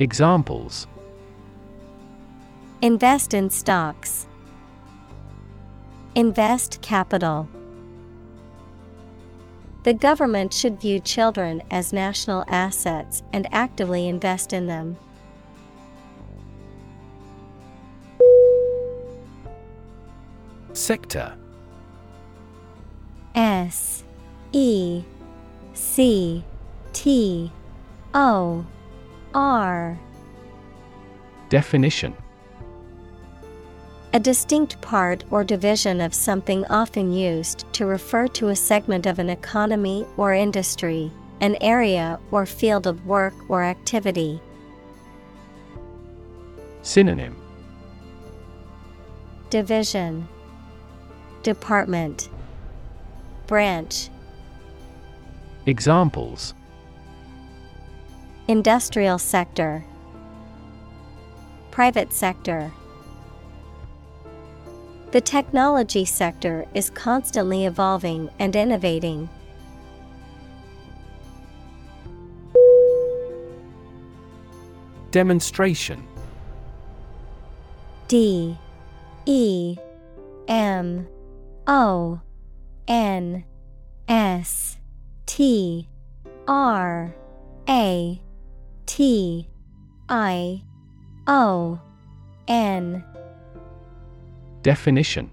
Examples Invest in stocks. Invest capital. The government should view children as national assets and actively invest in them. Sector S E C T O R Definition. A distinct part or division of something often used to refer to a segment of an economy or industry, an area or field of work or activity. Synonym. Division. Department. Branch. Examples Industrial sector. Private sector. The technology sector is constantly evolving and innovating. Demonstration. D. E. M. O. N. S. T. R. A T I O N. Definition.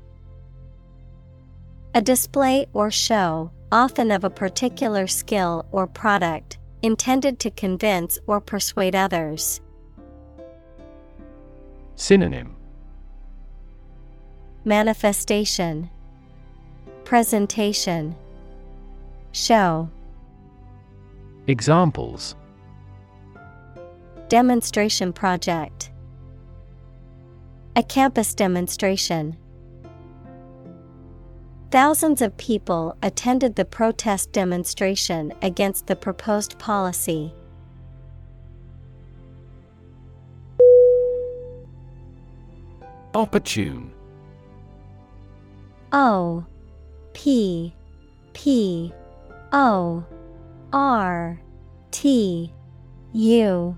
A display or show, often of a particular skill or product, intended to convince or persuade others. Synonym. Manifestation. Presentation. Show. Examples Demonstration project. A campus demonstration. Thousands of people attended the protest demonstration against the proposed policy. Opportune. O P P O R T U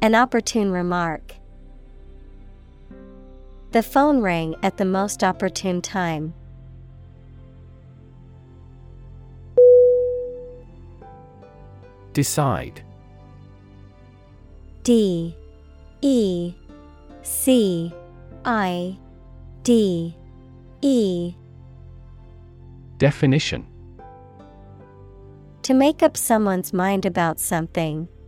An opportune remark. The phone rang at the most opportune time. Decide. D. E. C. I. D. E. Definition. To make up someone's mind about something,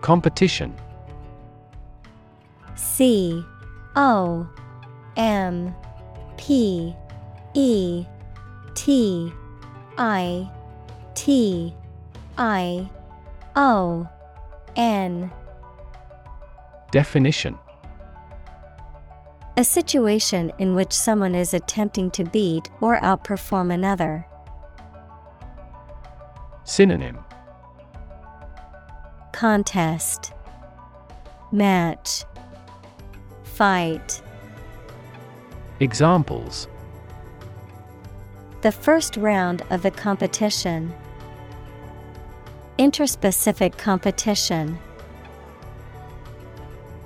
Competition. C O M P E T I T I O N. Definition. A situation in which someone is attempting to beat or outperform another. Synonym Contest Match Fight Examples The first round of the competition. Interspecific competition.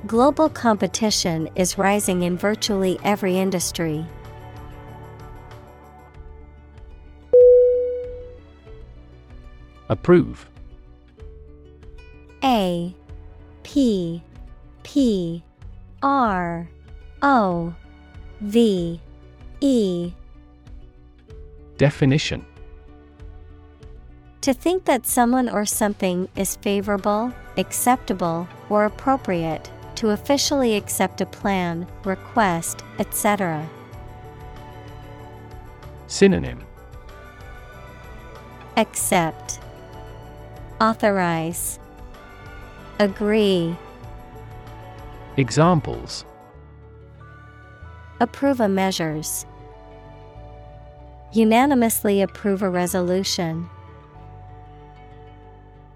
Global competition is rising in virtually every industry. Approve A P P R O V E. Definition. To think that someone or something is favorable, acceptable, or appropriate, to officially accept a plan, request, etc. Synonym. Accept, Authorize, Agree, Examples Approve a measures. Unanimously approve a resolution.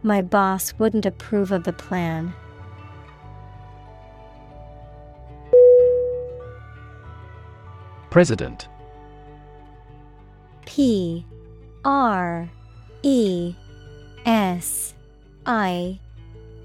My boss wouldn't approve of the plan. President P R E S I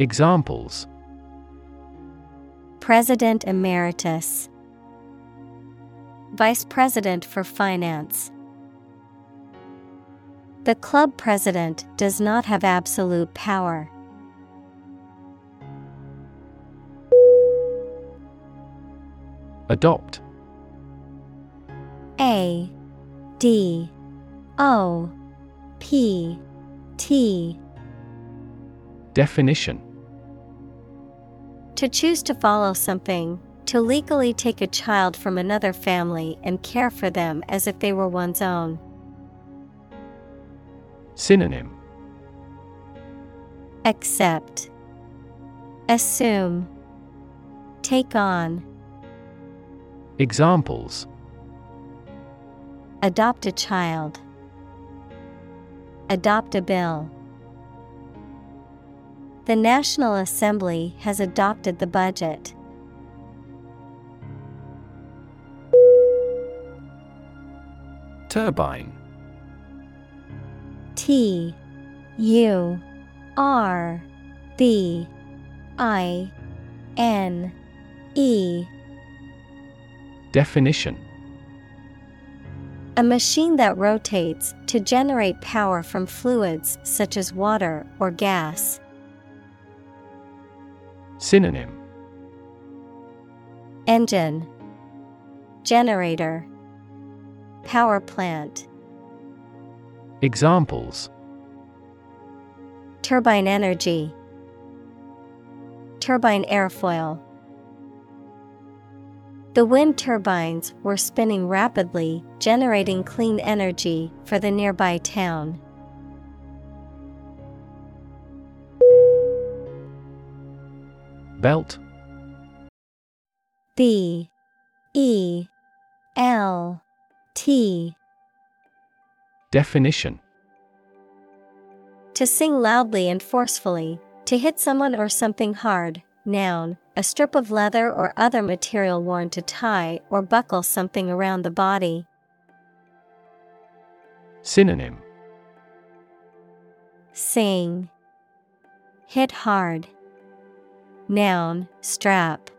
Examples. President Emeritus. Vice President for Finance. The club president does not have absolute power. Adopt. A D O P T. Definition To choose to follow something, to legally take a child from another family and care for them as if they were one's own. Synonym. Accept, Assume, Take on, Examples. Adopt a child, Adopt a bill. The National Assembly has adopted the budget. Turbine T U R B I N E Definition A machine that rotates to generate power from fluids such as water or gas. Synonym. Engine. Generator. Power plant. Examples. Turbine energy. Turbine airfoil. The wind turbines were spinning rapidly, generating clean energy for the nearby town. Belt B E L T Definition To sing loudly and forcefully, to hit someone or something hard. Noun, a strip of leather or other material worn to tie or buckle something around the body. Synonym Sing. Hit hard. Noun, strap.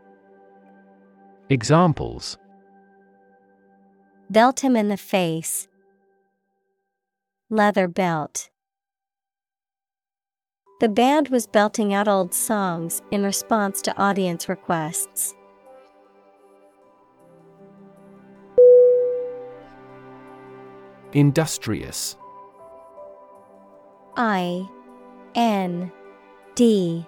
Examples Belt him in the face. Leather belt. The band was belting out old songs in response to audience requests. Industrious I N D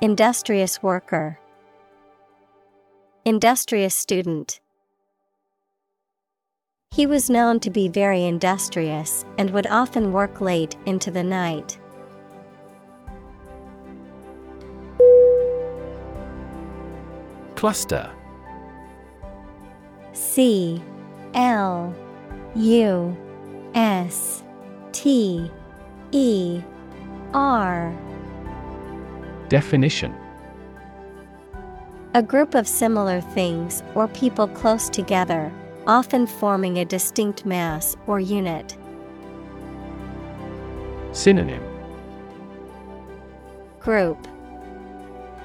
Industrious worker, Industrious student. He was known to be very industrious and would often work late into the night. Cluster. C. L. U. S. T. E. R Definition A group of similar things or people close together, often forming a distinct mass or unit. Synonym Group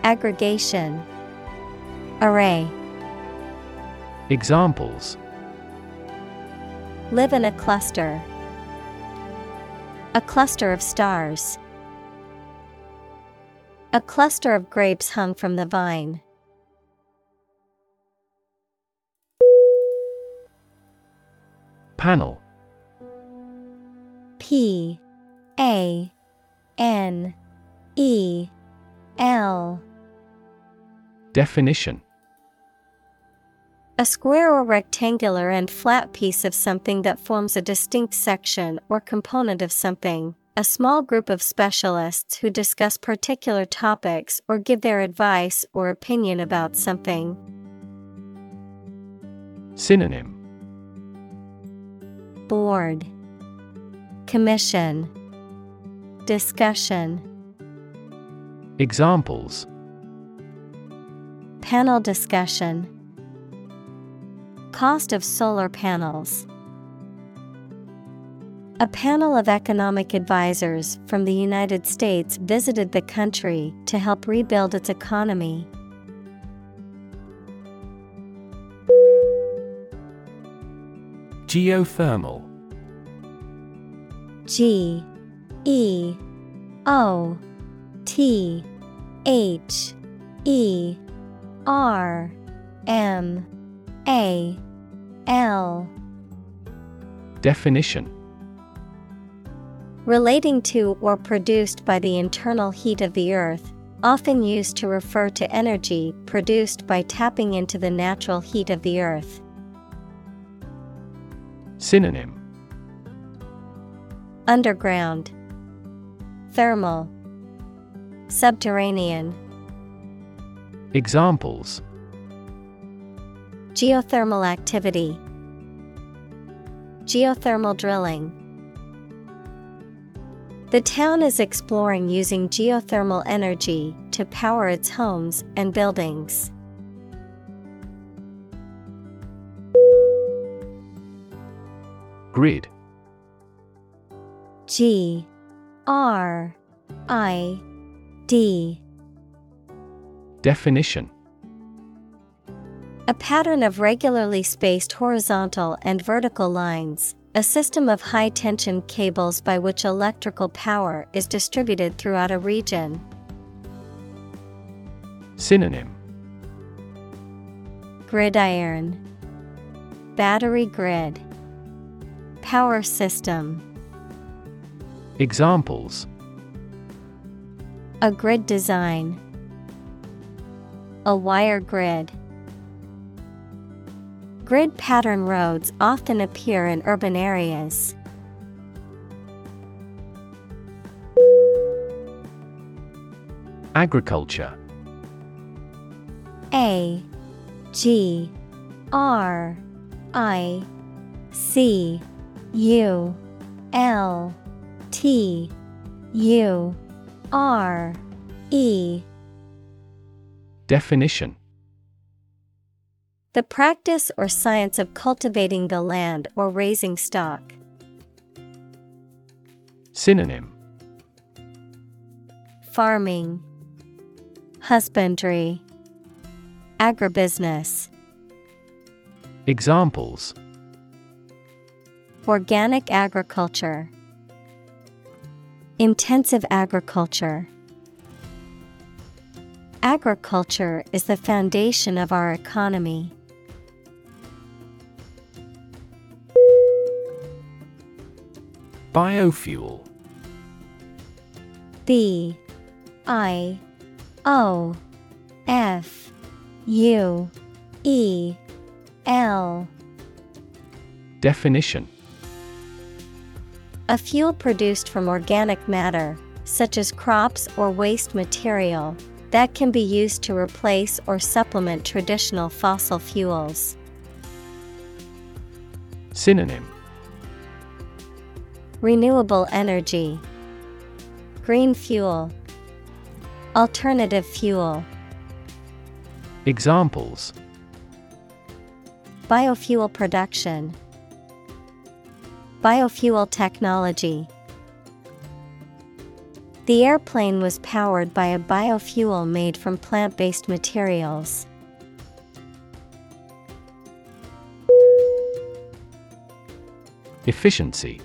Aggregation Array Examples Live in a cluster. A cluster of stars. A cluster of grapes hung from the vine. Panel. P. A. N. E. L. Definition. A square or rectangular and flat piece of something that forms a distinct section or component of something. A small group of specialists who discuss particular topics or give their advice or opinion about something. Synonym. Board. Commission. Discussion. Examples. Panel discussion. Cost of solar panels. A panel of economic advisors from the United States visited the country to help rebuild its economy. Geothermal. G E O T H E R M A L. Definition Relating to or produced by the internal heat of the earth, often used to refer to energy produced by tapping into the natural heat of the earth. Synonym Underground, Thermal, Subterranean. Examples Geothermal activity, Geothermal drilling. The town is exploring using geothermal energy to power its homes and buildings. Grid. G R I D. Definition. A pattern of regularly spaced horizontal and vertical lines, a system of high tension cables by which electrical power is distributed throughout a region. Synonym Gridiron, Battery grid, Power system. Examples A grid design. A wire grid. Grid pattern roads often appear in urban areas. Agriculture. A G R I C U L T U R E. Definition The practice or science of cultivating the land or raising stock. Synonym Farming, Husbandry, Agribusiness. Examples Organic agriculture, Intensive agriculture. Agriculture is the foundation of our economy. Biofuel. B I O F U E L. Definition. A fuel produced from organic matter, such as crops or waste material, that can be used to replace or supplement traditional fossil fuels. Synonym Renewable energy, Green fuel, Alternative fuel. Examples Biofuel production, Biofuel technology. The airplane was powered by a biofuel made from plant based materials. Efficiency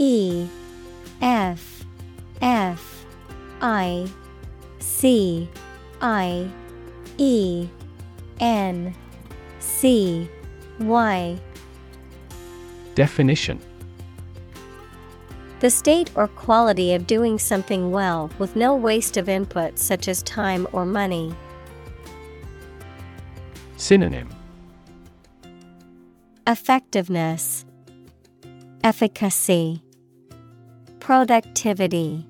E F F I C I E N C Y. Definition. The state or quality of doing something well with no waste of input such as time or money. Synonym. Effectiveness, Efficacy, Productivity.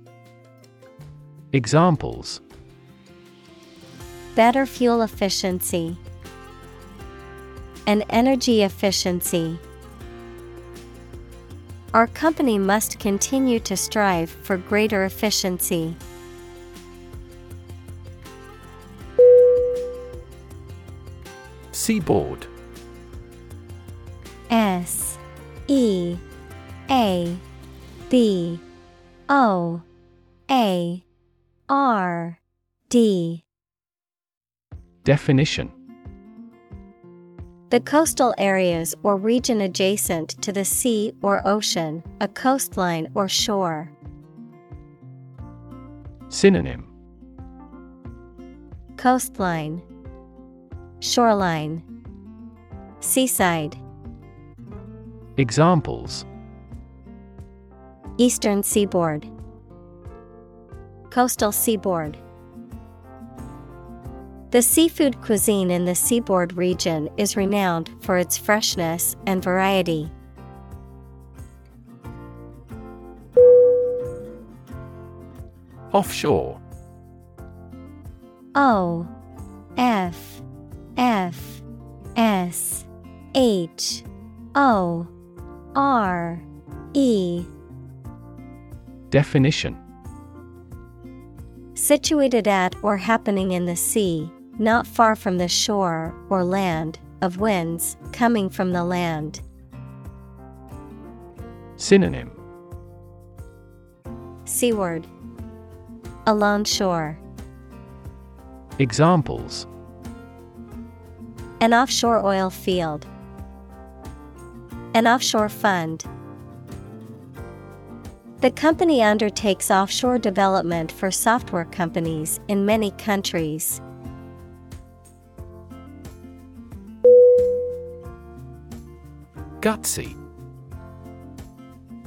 Examples Better fuel efficiency, and energy efficiency. Our company must continue to strive for greater efficiency. Seaboard S E A B O A R D. Definition. The coastal areas or region adjacent to the sea or ocean, a coastline or shore. Synonym. Coastline, Shoreline, Seaside, Examples Eastern Seaboard, Coastal Seaboard. The seafood cuisine in the seaboard region is renowned for its freshness and variety. Offshore O F F S H O R E Definition. Situated at or happening in the sea, not far from the shore or land, of winds coming from the land. Synonym. Seaward, Along shore, Examples. An offshore oil field, an offshore fund. The company undertakes offshore development for software companies in many countries. Gutsy.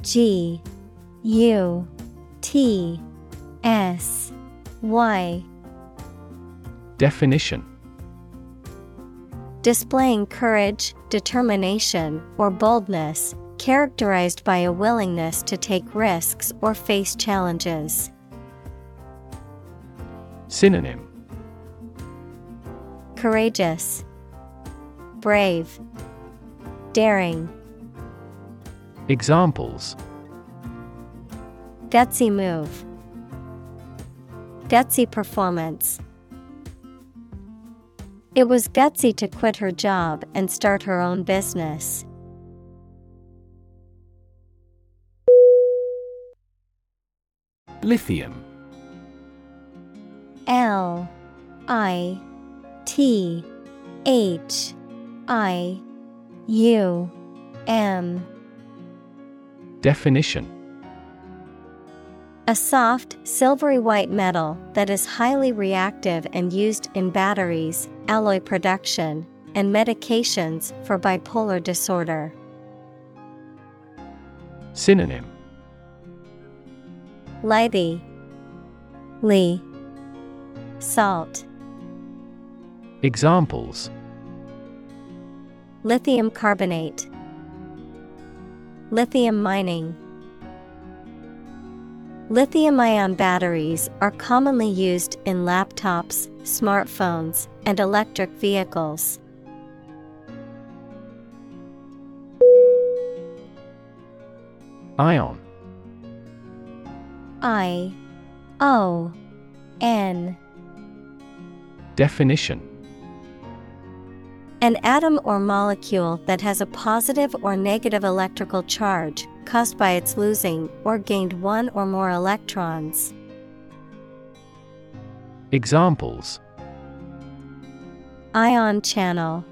G U T S Y. Definition. Displaying courage, determination, or boldness, characterized by a willingness to take risks or face challenges. Synonym Courageous, Brave, Daring, Examples Gutsy move, Gutsy performance. It was gutsy to quit her job and start her own business. Lithium. L I T H I U M. Definition. A soft, silvery white metal that is highly reactive and used in batteries, alloy production, and medications for bipolar disorder. Synonym Lithy, Lee, Salt, Examples. Lithium carbonate, Lithium mining. Lithium ion batteries are commonly used in laptops, smartphones, and electric vehicles. Ion I O N Definition An atom or molecule that has a positive or negative electrical charge caused by its losing or gained one or more electrons. Examples Ion channel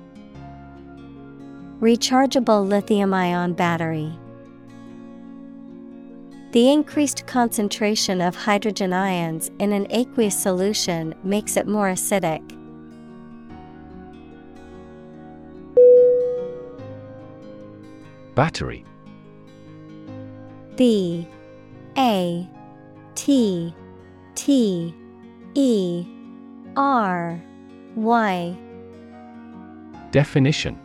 Rechargeable lithium ion battery. The increased concentration of hydrogen ions in an aqueous solution makes it more acidic. Battery. B. A. T. T. E. R. Y. Definition.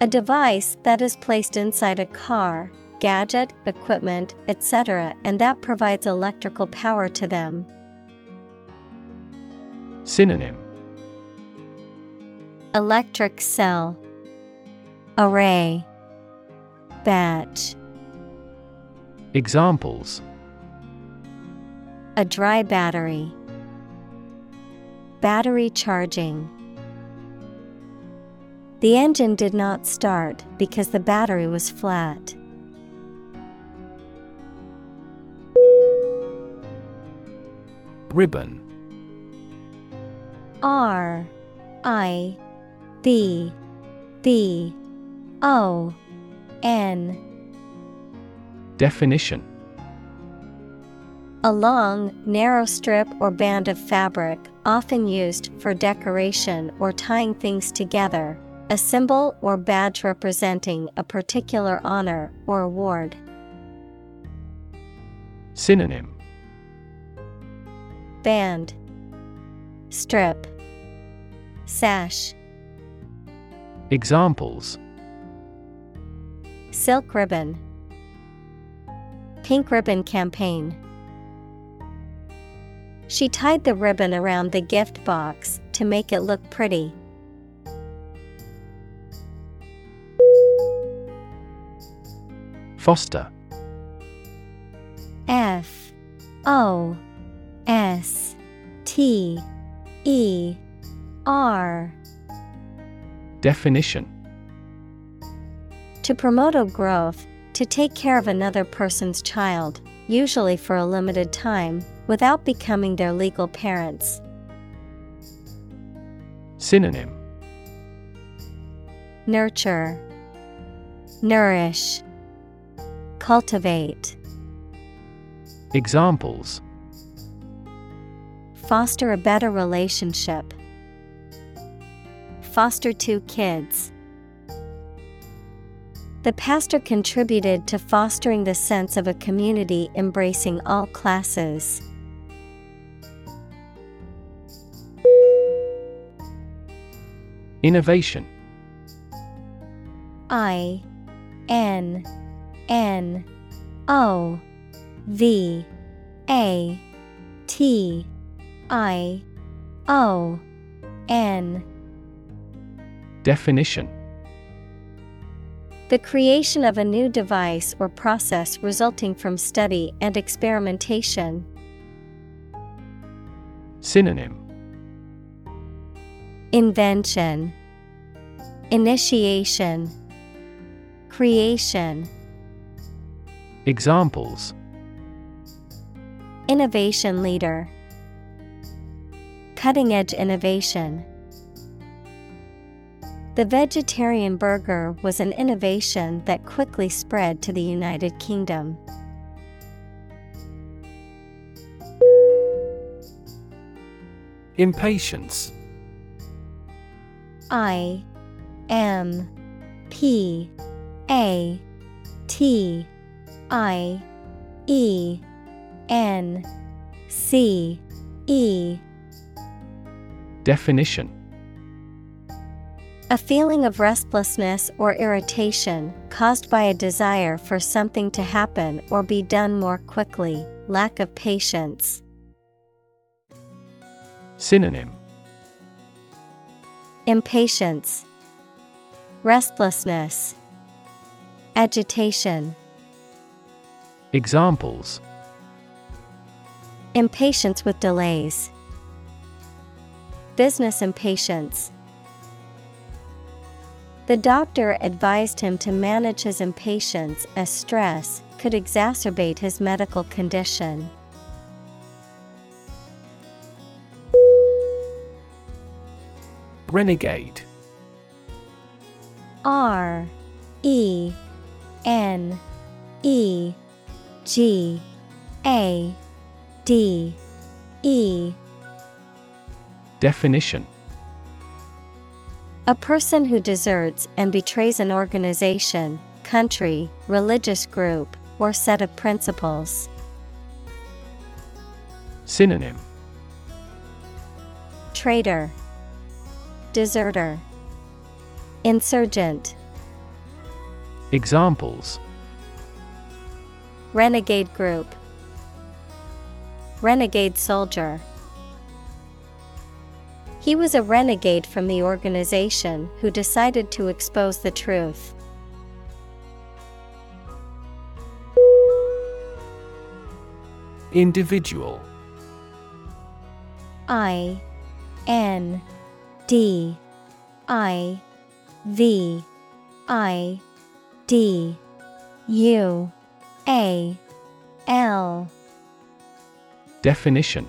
A device that is placed inside a car, gadget, equipment, etc., and that provides electrical power to them. Synonym Electric cell, Array, Batch. Examples A dry battery. Battery charging. The engine did not start because the battery was flat. Ribbon. R I B B O N. Definition. A long, narrow strip or band of fabric, often used for decoration or tying things together, a symbol or badge representing a particular honor or award. Synonym Band, Strip, Sash, Examples. Silk ribbon, Pink ribbon campaign. She tied the ribbon around the gift box to make it look pretty. Foster. F O S T E R. Definition. To promote a growth, to take care of another person's child, usually for a limited time, without becoming their legal parents. Synonym. Nurture, Nourish, Cultivate. Examples Foster a better relationship. Foster two kids. The pastor contributed to fostering the sense of a community embracing all classes. Innovation I N N O V A T I O N. Definition. The creation of a new device or process resulting from study and experimentation. Synonym. Invention, Initiation, Creation. Examples. Innovation leader, Cutting edge innovation. The vegetarian burger was an innovation that quickly spread to the United Kingdom. Impatience I M P A T I E N C E Definition. A feeling of restlessness or irritation caused by a desire for something to happen or be done more quickly, lack of patience. Synonym. Impatience, Restlessness, Agitation. Examples. Impatience with delays, Business impatience. The doctor advised him to manage his impatience as stress could exacerbate his medical condition. Renegade R E N E G A D E Definition. A person who deserts and betrays an organization, country, religious group, or set of principles. Synonym. Traitor, Deserter, Insurgent. Examples. Renegade Group. Renegade Soldier He was a renegade from the organization who decided to expose the truth. Individual. I N D I V I D U A L. Definition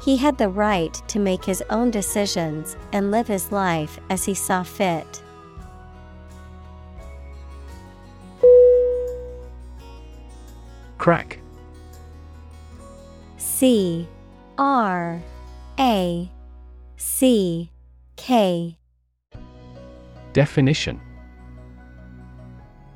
he had the right to make his own decisions and live his life as he saw fit. Crack C R A C K Definition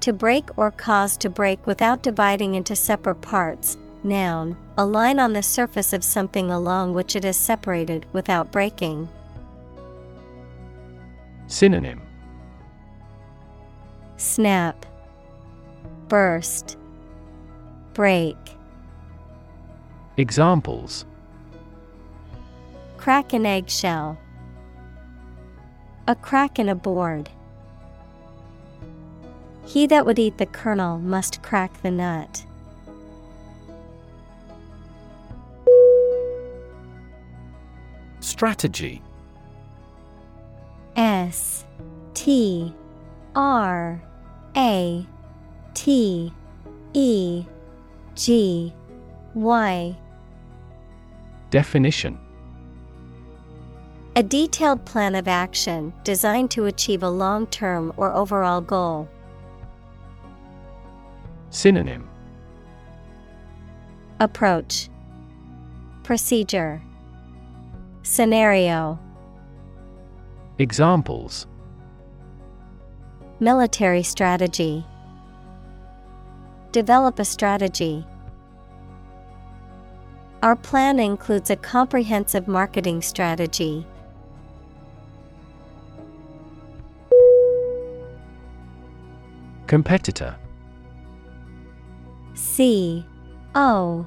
To break or cause to break without dividing into separate parts. Noun, a line on the surface of something along which it is separated without breaking. Synonym Snap, Burst, Break. Examples Crack an eggshell. A crack in a board. He that would eat the kernel must crack the nut. Strategy. S T R A T E G Y. Definition. A detailed plan of action designed to achieve a long term or overall goal. Synonym. Approach. Procedure Scenario. Examples. Military strategy. Develop a strategy. Our plan includes a comprehensive marketing strategy. Competitor. C O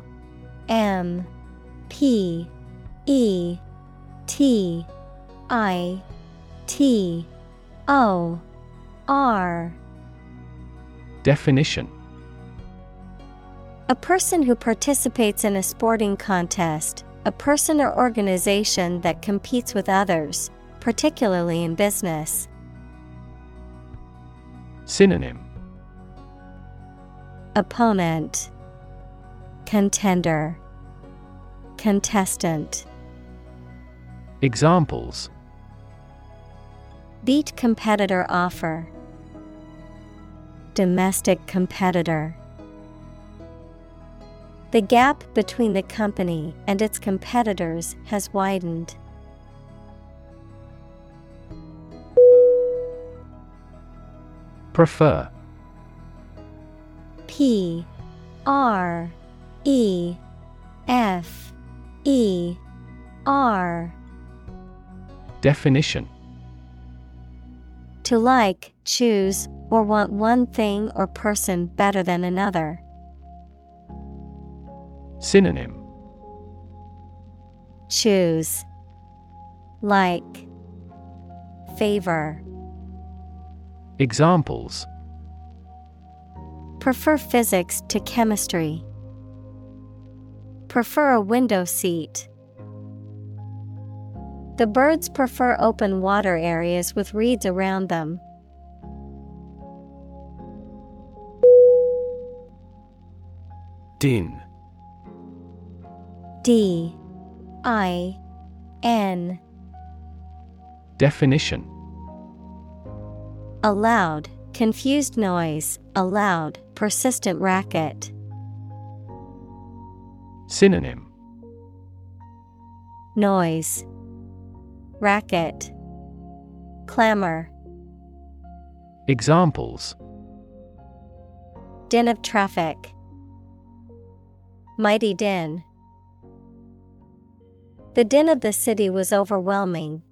M P E T I T O R. Definition. A person who participates in a sporting contest, a person or organization that competes with others, particularly in business. Synonym. Opponent. Contender. Contestant Examples Beat competitor offer. domestic competitor. The gap between the company and its competitors has widened. Prefer. P R E F E R Definition To like, choose, or want one thing or person better than another. Synonym Choose Like Favor Examples Prefer physics to chemistry. Prefer a window seat. The birds prefer open water areas with reeds around them. Din. D. I. N. Definition. A loud, confused noise, a loud, persistent racket. Synonym. Noise, racket, clamor. Examples Din of traffic. Mighty din. The din of the city was overwhelming